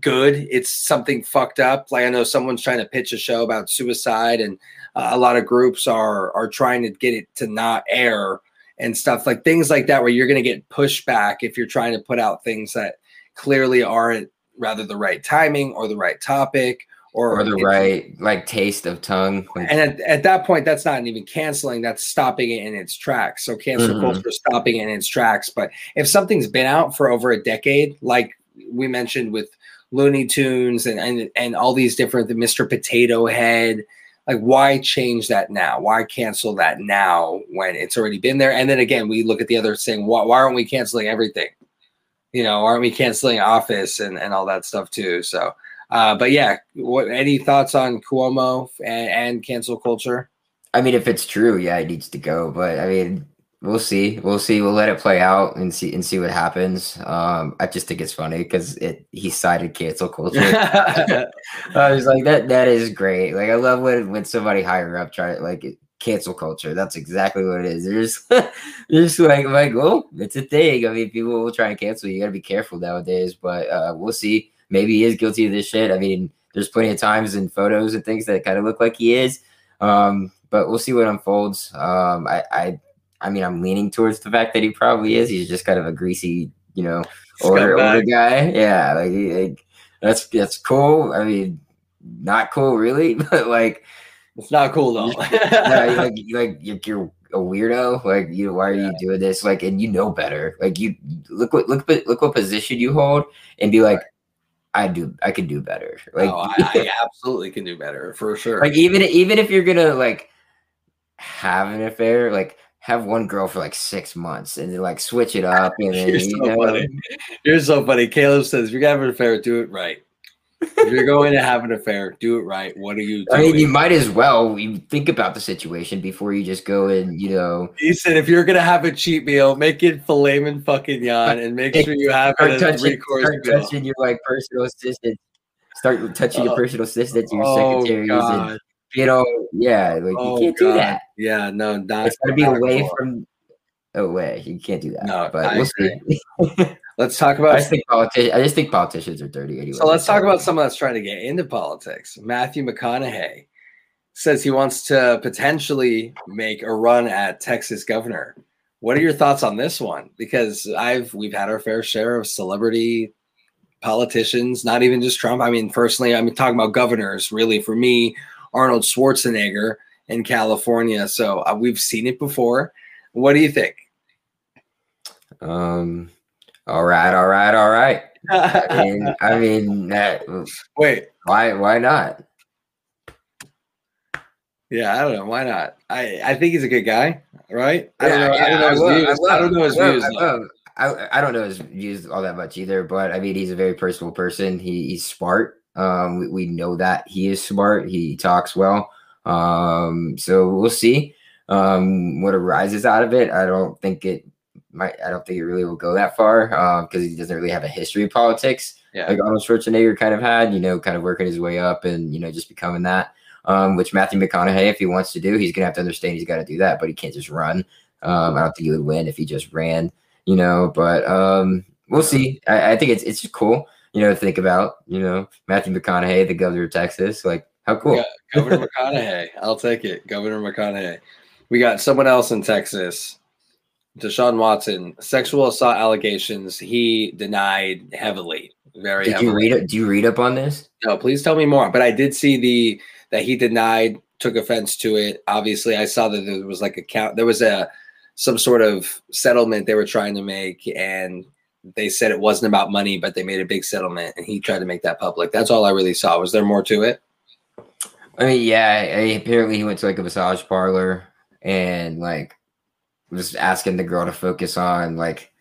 good. It's something fucked up. Like I know someone's trying to pitch a show about suicide, and uh, a lot of groups are are trying to get it to not air and stuff like things like that, where you're going to get pushback if you're trying to put out things that clearly aren't rather the right timing or the right topic or, or the right like taste of tongue. And at, at, that point, that's not even canceling; that's stopping it in its tracks. So cancel mm-hmm. culture stopping it in its tracks. But if something's been out for over a decade, like we mentioned with Looney Tunes and and and all these different the Mr. Potato Head. Like, why change that now? Why cancel that now when it's already been there? And then again, we look at the other saying, why, why aren't we canceling everything? You know, aren't we canceling Office and, and all that stuff too? So, uh, but yeah, what any thoughts on Cuomo and, and cancel culture? I mean, if it's true, yeah, it needs to go. But I mean, we'll see. We'll see. We'll let it play out and see and see what happens. Um, I just think it's funny because it he cited cancel culture. I was like, that that is great. Like I love when when somebody higher up try like cancel culture. That's exactly what it is. There's just like like oh, it's a thing. I mean, people will try and cancel you. You gotta be careful nowadays. But uh, we'll see. Maybe he is guilty of this shit. I mean, there's plenty of times in photos and things that kind of look like he is. Um, but we'll see what unfolds. Um, I, I I mean, I'm leaning towards the fact that he probably is. He's just kind of a greasy, you know, older, older guy. Yeah, like, like that's that's cool. I mean, not cool really, but like it's not cool though. yeah, like like you're a weirdo. Like you, why are yeah. you doing this? Like, and you know better. Like you look what look look what position you hold, and be like, I do, I can do better. Like, oh, I, I absolutely can do better for sure. Like even even if you're gonna like have an affair, like have one girl for like six months and then like switch it up. And then, you're, so you know, funny. you're so funny. Caleb says, if you're having an affair, do it right. if you're going to have an affair, do it right. What are you doing? I mean, you might as well you think about the situation before you just go and, you know. He said, if you're going to have a cheat meal, make it filet and fucking yan and make sure you have it as three course start meal. touching your like personal assistant. Start touching your uh, personal assistant, your oh, secretaries, God. and you know, yeah, like oh, you can't God. do that. Yeah, no, not, it's gotta be away cool. from oh, away. You can't do that. No, but we'll see. let's talk about. I just think politicians. I just think politicians are dirty anyway. So let's talk about someone that's trying to get into politics. Matthew McConaughey says he wants to potentially make a run at Texas governor. What are your thoughts on this one? Because I've we've had our fair share of celebrity politicians, not even just Trump. I mean, personally, I'm talking about governors. Really, for me, Arnold Schwarzenegger in California. So uh, we've seen it before. What do you think? Um. All right. All right. All right. I mean, I mean that. Wait. Why? Why not? Yeah, I don't know. Why not? I I think he's a good guy, right? I don't know. I don't know his views. I, don't know his views. I, I don't know his views all that much either, but I mean, he's a very personal person. He, he's smart. Um, we, we know that he is smart. He talks well. Um, so we'll see um, what arises out of it. I don't think it might. I don't think it really will go that far because um, he doesn't really have a history of politics yeah. like Arnold Schwarzenegger kind of had. You know, kind of working his way up and you know just becoming that. Um, which Matthew McConaughey, if he wants to do, he's gonna have to understand he's got to do that, but he can't just run. Um, I don't think he would win if he just ran. You know, but um, we'll see. I, I think it's it's just cool you know, think about, you know, Matthew McConaughey, the governor of Texas. Like, how cool. Yeah, governor McConaughey. I'll take it. Governor McConaughey. We got someone else in Texas. Deshaun Watson, sexual assault allegations. He denied heavily. Very Did heavily. you read? Do you read up on this? No, please tell me more. But I did see the that he denied, took offense to it. Obviously, I saw that there was like a count. There was a some sort of settlement they were trying to make, and they said it wasn't about money, but they made a big settlement, and he tried to make that public. That's all I really saw. Was there more to it? I mean, yeah. apparently, he went to like a massage parlor and like was asking the girl to focus on like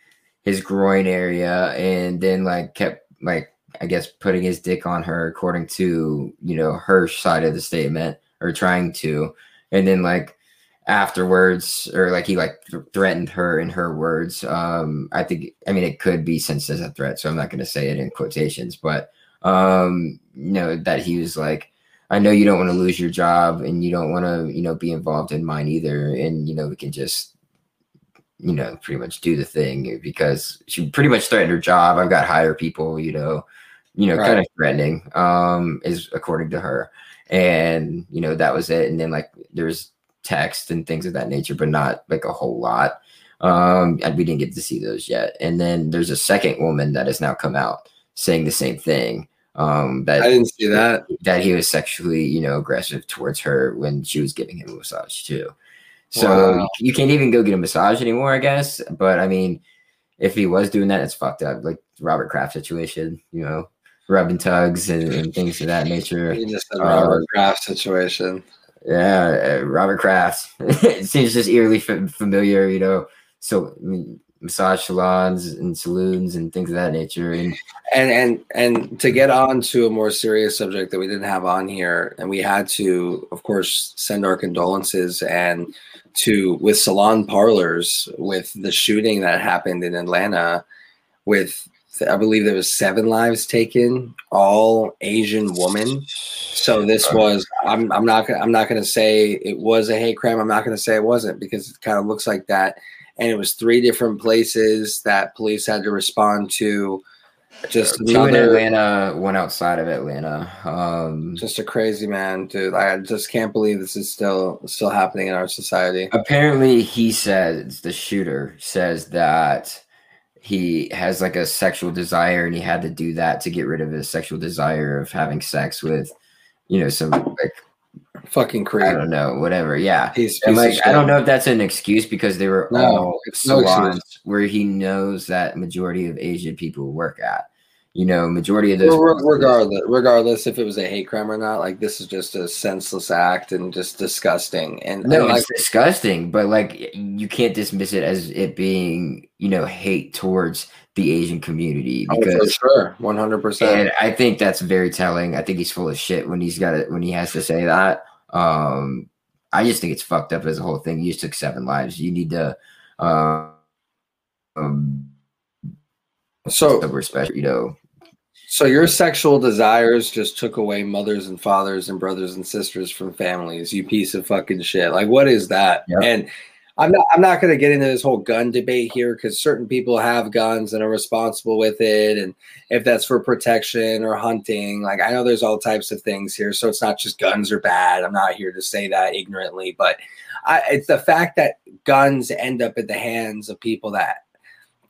his groin area, and then like kept like I guess putting his dick on her according to you know her side of the statement or trying to, and then like afterwards or like he like th- threatened her in her words. Um i think i mean it could be sensed as a threat so i'm not going to say it in quotations but um you know that he was like i know you don't want to lose your job and you don't want to you know be involved in mine either and you know we can just you know pretty much do the thing because she pretty much threatened her job. I've got higher people you know you know right. kind of threatening um is according to her. And you know that was it. And then like there's text and things of that nature, but not like a whole lot. Um, and we didn't get to see those yet. And then there's a second woman that has now come out saying the same thing. Um, that I didn't see that that he was sexually, you know, aggressive towards her when she was giving him a massage too. So wow. you, can't even go get a massage anymore, I guess. But I mean, if he was doing that, it's fucked up. Like Robert Kraft situation, you know, rubbing tugs and, and things of that nature. You just said Robert uh, Kraft situation. Yeah, uh, Robert Kraft. it seems just eerily familiar, you know. So I mean, massage salons and saloons and things of that nature. And and and and to get on to a more serious subject that we didn't have on here, and we had to, of course, send our condolences and to with salon parlors with the shooting that happened in Atlanta with I believe there was seven lives taken, all Asian women. So this was I'm I'm not gonna I'm not gonna say it was a hate crime. I'm not gonna say it wasn't because it kind of looks like that. And it was three different places that police had to respond to. Just two another, in Atlanta, one outside of Atlanta. Um, just a crazy man, dude. I just can't believe this is still still happening in our society. Apparently, he says the shooter says that he has like a sexual desire and he had to do that to get rid of his sexual desire of having sex with you know some like fucking crazy. I don't know, whatever. Yeah, he's, like I don't know if that's an excuse because they were no, all salons no where he knows that majority of Asian people work at you know, majority of those. Regardless, regardless if it was a hate crime or not, like this is just a senseless act and just disgusting. And no, and it's like, disgusting, but like you can't dismiss it as it being, you know, hate towards the Asian community because oh, sure, one hundred percent. I think that's very telling. I think he's full of shit when he's got it when he has to say that. Um, I just think it's fucked up as a whole thing. You just took seven lives. You need to. Uh, um, so respect, you know, so your sexual desires just took away mothers and fathers and brothers and sisters from families. You piece of fucking shit. Like what is that? Yep. And I'm not I'm not going to get into this whole gun debate here cuz certain people have guns and are responsible with it and if that's for protection or hunting, like I know there's all types of things here. So it's not just guns are bad. I'm not here to say that ignorantly, but I, it's the fact that guns end up in the hands of people that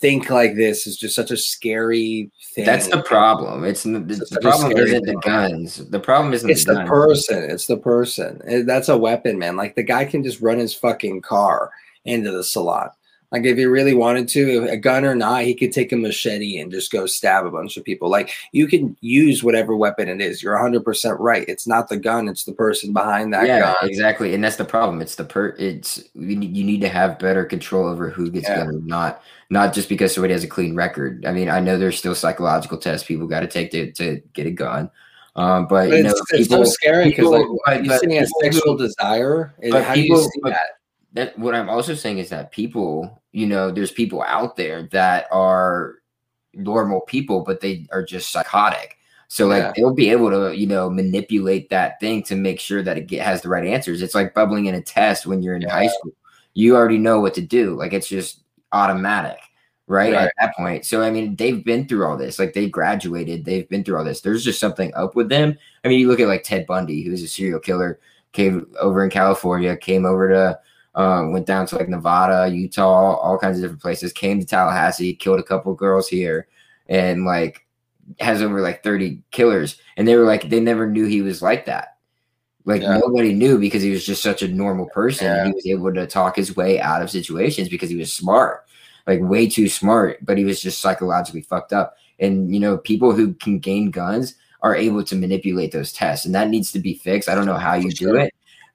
think like this is just such a scary thing. That's the problem. It's, it's the problem isn't thing. the guns. The problem isn't the guns. it's the, the person. It's the person. That's a weapon, man. Like the guy can just run his fucking car into the salon. Like if he really wanted to, a gun or not, he could take a machete and just go stab a bunch of people. Like you can use whatever weapon it is. You're 100% right. It's not the gun, it's the person behind that yeah, gun. exactly. And that's the problem. It's the per it's you need to have better control over who gets yeah. gun or not. Not just because somebody has a clean record. I mean, I know there's still psychological tests people got to take to, to get a gun. Um, but, but you know, it's, people, so scary because like you're seeing a sexual desire. How people, do you see that? That what I'm also saying is that people, you know, there's people out there that are normal people, but they are just psychotic. So like yeah. they'll be able to, you know, manipulate that thing to make sure that it get, has the right answers. It's like bubbling in a test when you're in yeah. high school. You already know what to do. Like it's just automatic, right? right? At that point. So I mean, they've been through all this. Like they graduated, they've been through all this. There's just something up with them. I mean, you look at like Ted Bundy, who's a serial killer, came over in California, came over to um, went down to like Nevada, Utah, all kinds of different places. Came to Tallahassee, killed a couple girls here, and like has over like 30 killers. And they were like, they never knew he was like that. Like yeah. nobody knew because he was just such a normal person. Yeah. He was able to talk his way out of situations because he was smart, like way too smart, but he was just psychologically fucked up. And you know, people who can gain guns are able to manipulate those tests, and that needs to be fixed. I don't know how you do it,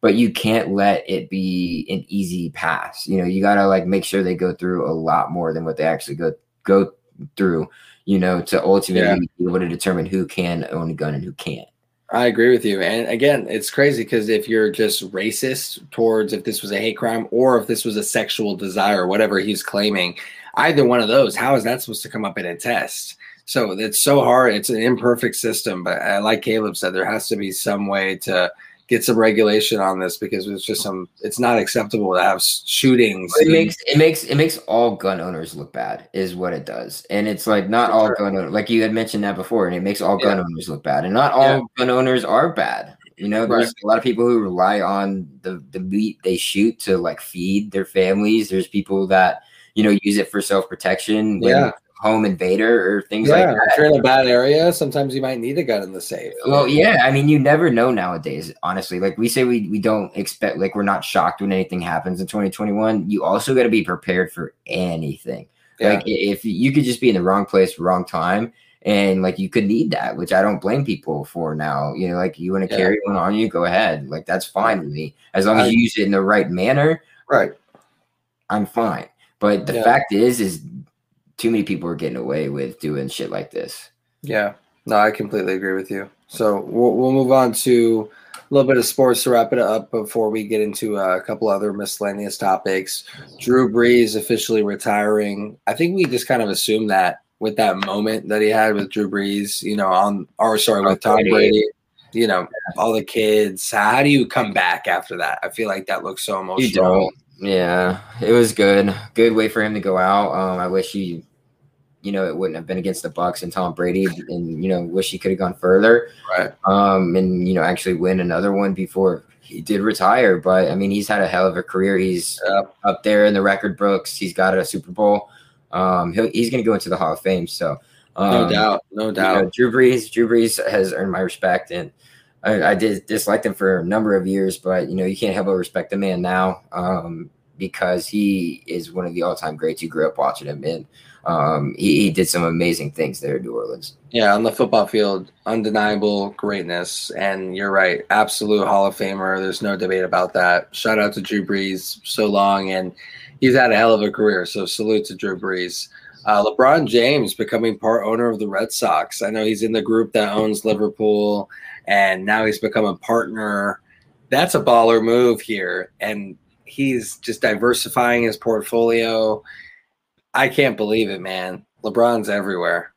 but you can't let it be an easy pass. You know, you gotta like make sure they go through a lot more than what they actually go go through. You know, to ultimately yeah. be able to determine who can own a gun and who can't. I agree with you. And again, it's crazy because if you're just racist towards if this was a hate crime or if this was a sexual desire, whatever he's claiming, either one of those, how is that supposed to come up in a test? So it's so hard. It's an imperfect system, but uh, like Caleb said, there has to be some way to get some regulation on this because it's just some it's not acceptable to have shootings it makes it makes it makes all gun owners look bad is what it does and it's like not all gun owners like you had mentioned that before and it makes all gun yeah. owners look bad and not all yeah. gun owners are bad you know there's right. a lot of people who rely on the the meat they shoot to like feed their families there's people that you know use it for self-protection yeah home invader or things yeah, like that. If you're in a bad area, sometimes you might need a gun in the safe. Well, yeah, I mean, you never know nowadays. Honestly, like we say, we we don't expect, like we're not shocked when anything happens in 2021. You also got to be prepared for anything. Yeah. Like if you could just be in the wrong place, wrong time, and like you could need that, which I don't blame people for now. You know, like you want to yeah. carry one on you, go ahead. Like that's fine with me as long as you use it in the right manner. Right. I'm fine. But the yeah. fact is, is too many people are getting away with doing shit like this. Yeah, no, I completely agree with you. So we'll, we'll move on to a little bit of sports to wrap it up before we get into uh, a couple other miscellaneous topics. Drew Brees officially retiring. I think we just kind of assumed that with that moment that he had with Drew Brees, you know, on or sorry with Tom Brady, you know, all the kids. How do you come back after that? I feel like that looks so emotional. Yeah, it was good. Good way for him to go out. Um, I wish he, you know, it wouldn't have been against the Bucs and Tom Brady, and you know, wish he could have gone further. Right. Um, and you know, actually win another one before he did retire. But I mean, he's had a hell of a career. He's up there in the record books. He's got a Super Bowl. Um, he's going to go into the Hall of Fame. So. Um, no doubt, no doubt. You know, Drew Brees, Drew Brees has earned my respect, and I, I, did dislike him for a number of years, but you know you can't help but respect the man now um, because he is one of the all-time greats. You grew up watching him, and um, he, he, did some amazing things there in New Orleans. Yeah, on the football field, undeniable greatness, and you're right, absolute Hall of Famer. There's no debate about that. Shout out to Drew Brees, so long, and he's had a hell of a career. So salute to Drew Brees. Uh, LeBron James becoming part owner of the Red Sox. I know he's in the group that owns Liverpool and now he's become a partner. That's a baller move here, and he's just diversifying his portfolio. I can't believe it, man. LeBron's everywhere.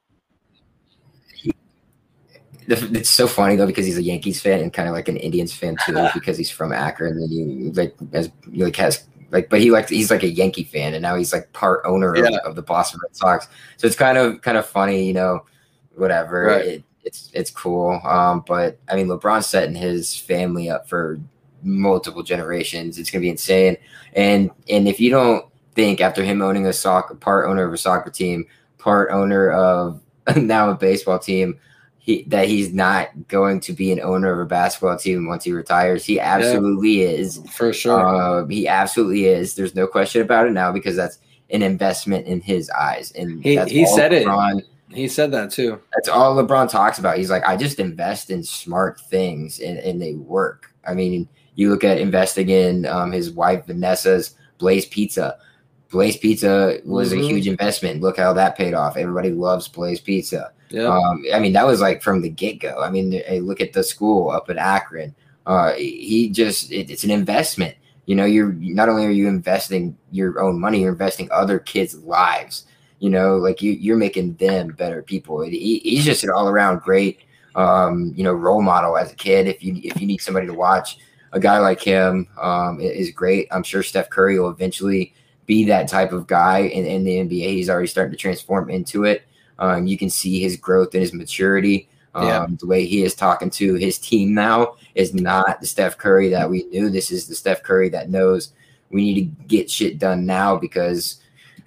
It's so funny though because he's a Yankees fan and kind of like an Indians fan too because he's from Akron and he like as like has like but he like he's like a Yankee fan and now he's like part owner yeah. of, of, the Boston Red Sox. So it's kind of kind of funny, you know, whatever. Right. It, it's it's cool. Um, but I mean, LeBron's setting his family up for multiple generations. It's gonna be insane. And and if you don't think after him owning a soccer part owner of a soccer team, part owner of now a baseball team, he that he's not going to be an owner of a basketball team once he retires. He absolutely yeah, is. For sure. Uh, he absolutely is. There's no question about it now because that's an investment in his eyes. And he, he said LeBron, it he said that too. That's all LeBron talks about. He's like, I just invest in smart things and, and they work. I mean, you look at investing in um, his wife Vanessa's Blaze Pizza. Blaze Pizza was mm-hmm. a huge investment. Look how that paid off. Everybody loves Blaze Pizza. Yeah. Um, I mean, that was like from the get go. I mean, hey, look at the school up in Akron. Uh, he just, it, it's an investment. You know, you're not only are you investing your own money, you're investing other kids' lives you know, like you, you're making them better people. He, he's just an all around great, um, you know, role model as a kid. If you if you need somebody to watch, a guy like him um, is great. I'm sure Steph Curry will eventually be that type of guy in, in the NBA. He's already starting to transform into it. Um, you can see his growth and his maturity. Um, yeah. The way he is talking to his team now is not the Steph Curry that we knew. This is the Steph Curry that knows we need to get shit done now because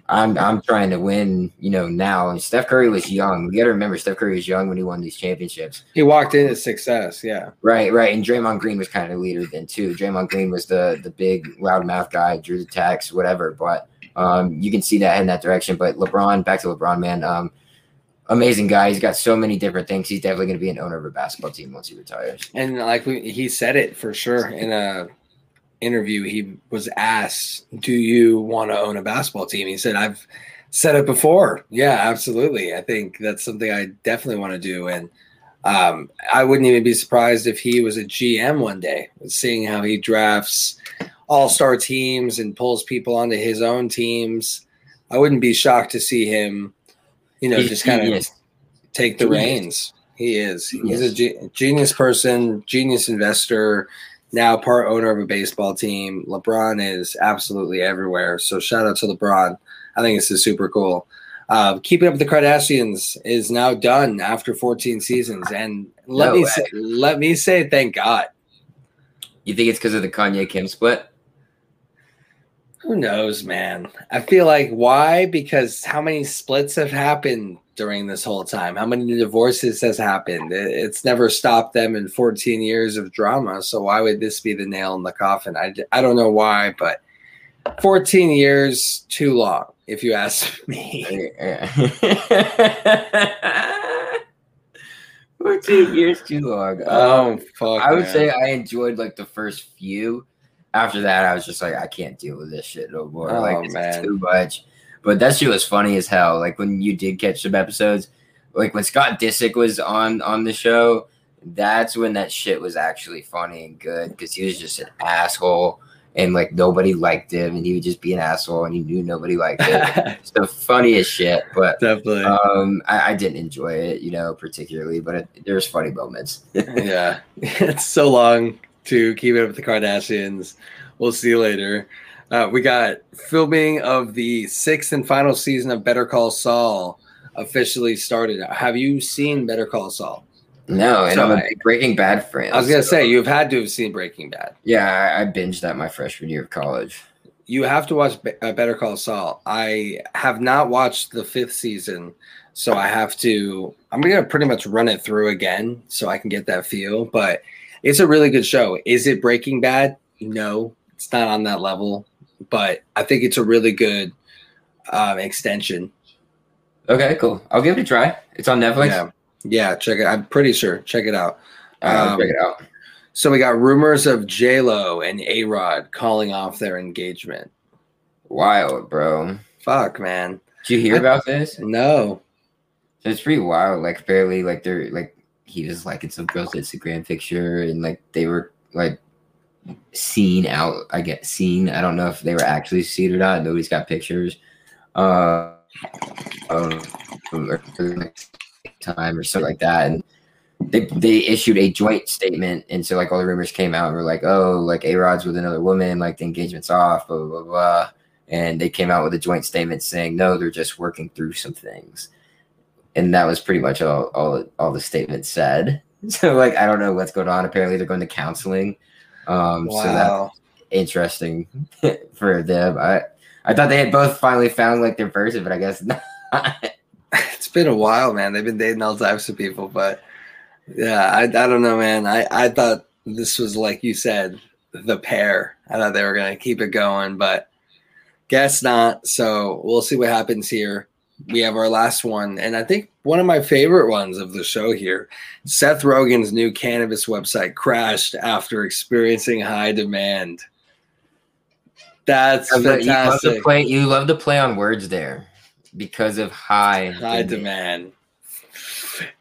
I'm I'm trying to win, you know, now. And Steph Curry was young. We got to remember Steph Curry was young when he won these championships. He walked into success, yeah. Right, right. And Draymond Green was kind of a leader then too. Draymond Green was the the big loudmouth guy, drew the tax, whatever. But um, you can see that in that direction. But LeBron, back to LeBron, man. Um, amazing guy. He's got so many different things. He's definitely going to be an owner of a basketball team once he retires. And like we, he said it for sure in a interview. He was asked, "Do you want to own a basketball team?" He said, "I've said it before. Yeah, absolutely. I think that's something I definitely want to do." And um, I wouldn't even be surprised if he was a GM one day, seeing how he drafts all-star teams and pulls people onto his own teams. I wouldn't be shocked to see him you know, just kind of take the genius. reins. He is. He's a ge- genius person, genius investor, now part owner of a baseball team. LeBron is absolutely everywhere. So shout out to LeBron. I think this is super cool. Uh, Keeping Up with the Kardashians is now done after 14 seasons, and let no me say, let me say, thank God. You think it's because of the Kanye Kim split? Who knows, man? I feel like why? Because how many splits have happened during this whole time? How many divorces has happened? It's never stopped them in 14 years of drama. So why would this be the nail in the coffin? I, I don't know why, but 14 years too long, if you ask me. 14 years too long. Oh, um, fuck. I would man. say I enjoyed like the first few after that, I was just like, I can't deal with this shit no more. Oh, like, it's too much. But that shit was funny as hell. Like when you did catch some episodes, like when Scott Disick was on on the show, that's when that shit was actually funny and good because he was just an asshole and like nobody liked him and he would just be an asshole and he knew nobody liked him. it's the funniest shit, but definitely, um, I, I, didn't enjoy it, you know, particularly. But it, there's funny moments. yeah, it's so long to keep it up with the Kardashians. We'll see you later. Uh, we got filming of the sixth and final season of Better Call Saul officially started. Have you seen Better Call Saul? No, and so I'm a big Breaking Bad fan. I was gonna so. say you've had to have seen Breaking Bad. Yeah, I, I binged that my freshman year of college. You have to watch Be- uh, Better Call Saul. I have not watched the fifth season, so I have to. I'm gonna pretty much run it through again so I can get that feel. But it's a really good show. Is it Breaking Bad? No, it's not on that level, but I think it's a really good um, extension. Okay, cool. I'll give it a try. It's on Netflix. Yeah, yeah. Check it. I'm pretty sure. Check it out. Um, check it out. So we got rumors of J Lo and A Rod calling off their engagement. Wild, bro. Fuck, man. Did you hear I, about this? No. So it's pretty wild. Like, barely. Like, they're like he was liking some girl's Instagram picture and like they were like seen out. I get seen. I don't know if they were actually seen or not. Nobody's got pictures. Uh, um, time or something like that, and they they issued a joint statement, and so like all the rumors came out and were like, oh, like A Rod's with another woman, like the engagement's off, blah blah blah. blah. And they came out with a joint statement saying, no, they're just working through some things and that was pretty much all all all the statement said. So like I don't know what's going on. Apparently they're going to counseling. Um wow. so that's interesting for them. I I thought they had both finally found like their person, but I guess not. it's been a while, man. They've been dating all types of people, but yeah, I I don't know, man. I I thought this was like you said, the pair. I thought they were gonna keep it going, but guess not. So we'll see what happens here we have our last one, and I think one of my favorite ones of the show here. Seth Rogen's new cannabis website crashed after experiencing high demand. That's fantastic. You love to play. You love to play on words there because of high high demand. demand.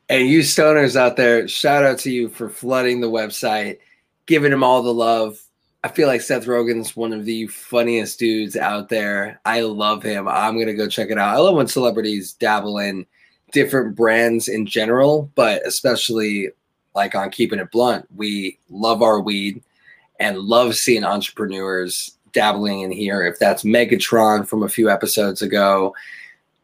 And you stoners out there, shout out to you for flooding the website, giving him all the love. I feel like Seth Rogen's one of the funniest dudes out there. I love him. I'm gonna go check it out. I love when celebrities dabble in different brands in general, but especially like on keeping it blunt, we love our weed and love seeing entrepreneurs dabbling in here. If that's Megatron from a few episodes ago,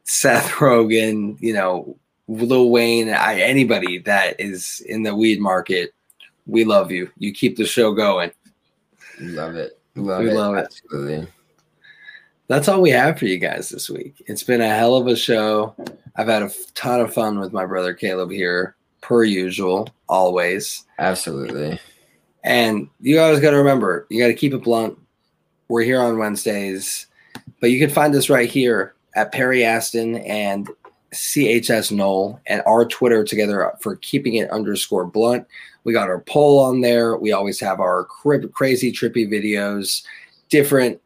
Seth Rogen, you know, Lil Wayne, I, anybody that is in the weed market, we love you. You keep the show going. Love it. Love we it. Love it. Absolutely. That's all we have for you guys this week. It's been a hell of a show. I've had a ton of fun with my brother Caleb here, per usual, always. Absolutely. And you always got to remember, you got to keep it blunt. We're here on Wednesdays, but you can find us right here at Perry Aston and CHS Knoll and our Twitter together for keeping it underscore blunt. We got our poll on there. We always have our crazy, trippy videos, different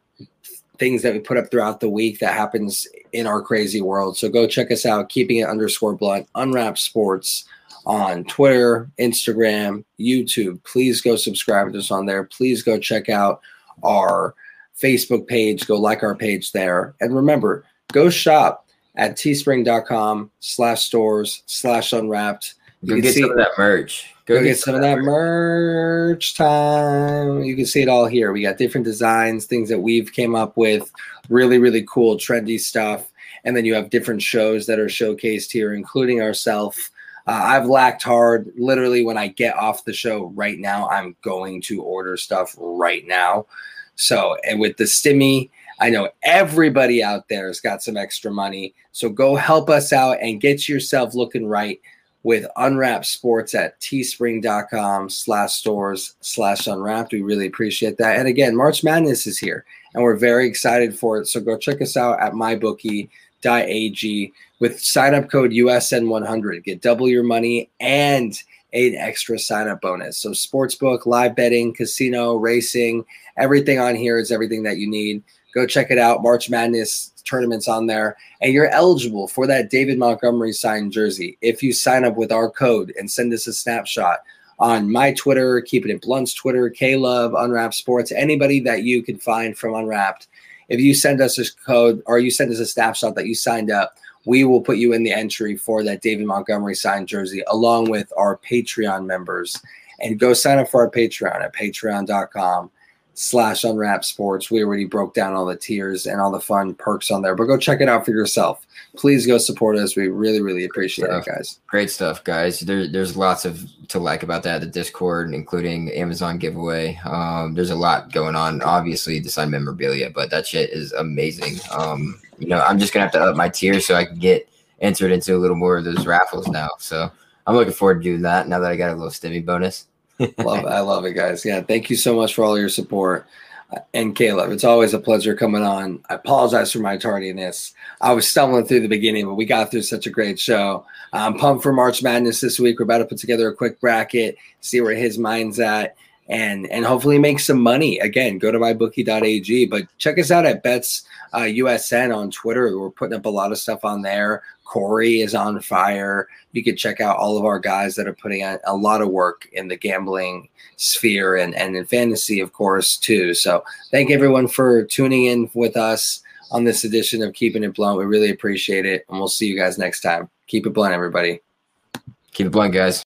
things that we put up throughout the week that happens in our crazy world. So go check us out, keeping it underscore blunt, unwrap sports on Twitter, Instagram, YouTube. Please go subscribe to us on there. Please go check out our Facebook page. Go like our page there. And remember, go shop at teespring.com slash stores slash unwrapped. You can get see, some of that merch. Go, get, some, of that merch. merch time. You can see it all here. We got different designs, things that we've came up with, really, really cool, trendy stuff. And then you have different shows that are showcased here, including ourselves uh, I've lacked hard. Literally, when I get off the show right now, I'm going to order stuff right now. So, and with the stimmy, I know everybody out there has got some extra money. So go help us out and get yourself looking right with Unwrapped Sports at teespring.com slash stores slash unwrapped. We really appreciate that. And again, March Madness is here and we're very excited for it. So go check us out at mybookie.ag with sign up code USN100. Get double your money and an extra sign up bonus. So, sportsbook, live betting, casino, racing, everything on here is everything that you need. Go check it out. March Madness tournaments on there, and you're eligible for that David Montgomery signed jersey if you sign up with our code and send us a snapshot on my Twitter, keeping it in blunt's Twitter, K Love, Unwrapped Sports, anybody that you can find from Unwrapped. If you send us a code or you send us a snapshot that you signed up, we will put you in the entry for that David Montgomery signed jersey along with our Patreon members. And go sign up for our Patreon at patreon.com slash unwrap sports. We already broke down all the tiers and all the fun perks on there, but go check it out for yourself. Please go support us. We really, really appreciate it, guys. Great stuff, guys. There, there's lots of to like about that. The Discord, including Amazon giveaway. Um, there's a lot going on. Obviously, the sign memorabilia, but that shit is amazing. Um, you know, I'm just gonna have to up my tier so I can get entered into a little more of those raffles now. So I'm looking forward to doing that now that I got a little stimmy bonus love. I love it, guys. Yeah, thank you so much for all your support. Uh, and Caleb, it's always a pleasure coming on. I apologize for my tardiness. I was stumbling through the beginning, but we got through such a great show. I'm pumped for March Madness this week. We're about to put together a quick bracket, see where his mind's at, and and hopefully make some money. Again, go to mybookie.ag, but check us out at Bets uh, USN on Twitter. We're putting up a lot of stuff on there. Corey is on fire. You can check out all of our guys that are putting a lot of work in the gambling sphere and, and in fantasy, of course, too. So thank everyone for tuning in with us on this edition of Keeping It Blunt. We really appreciate it. And we'll see you guys next time. Keep it blunt, everybody. Keep it blunt, guys.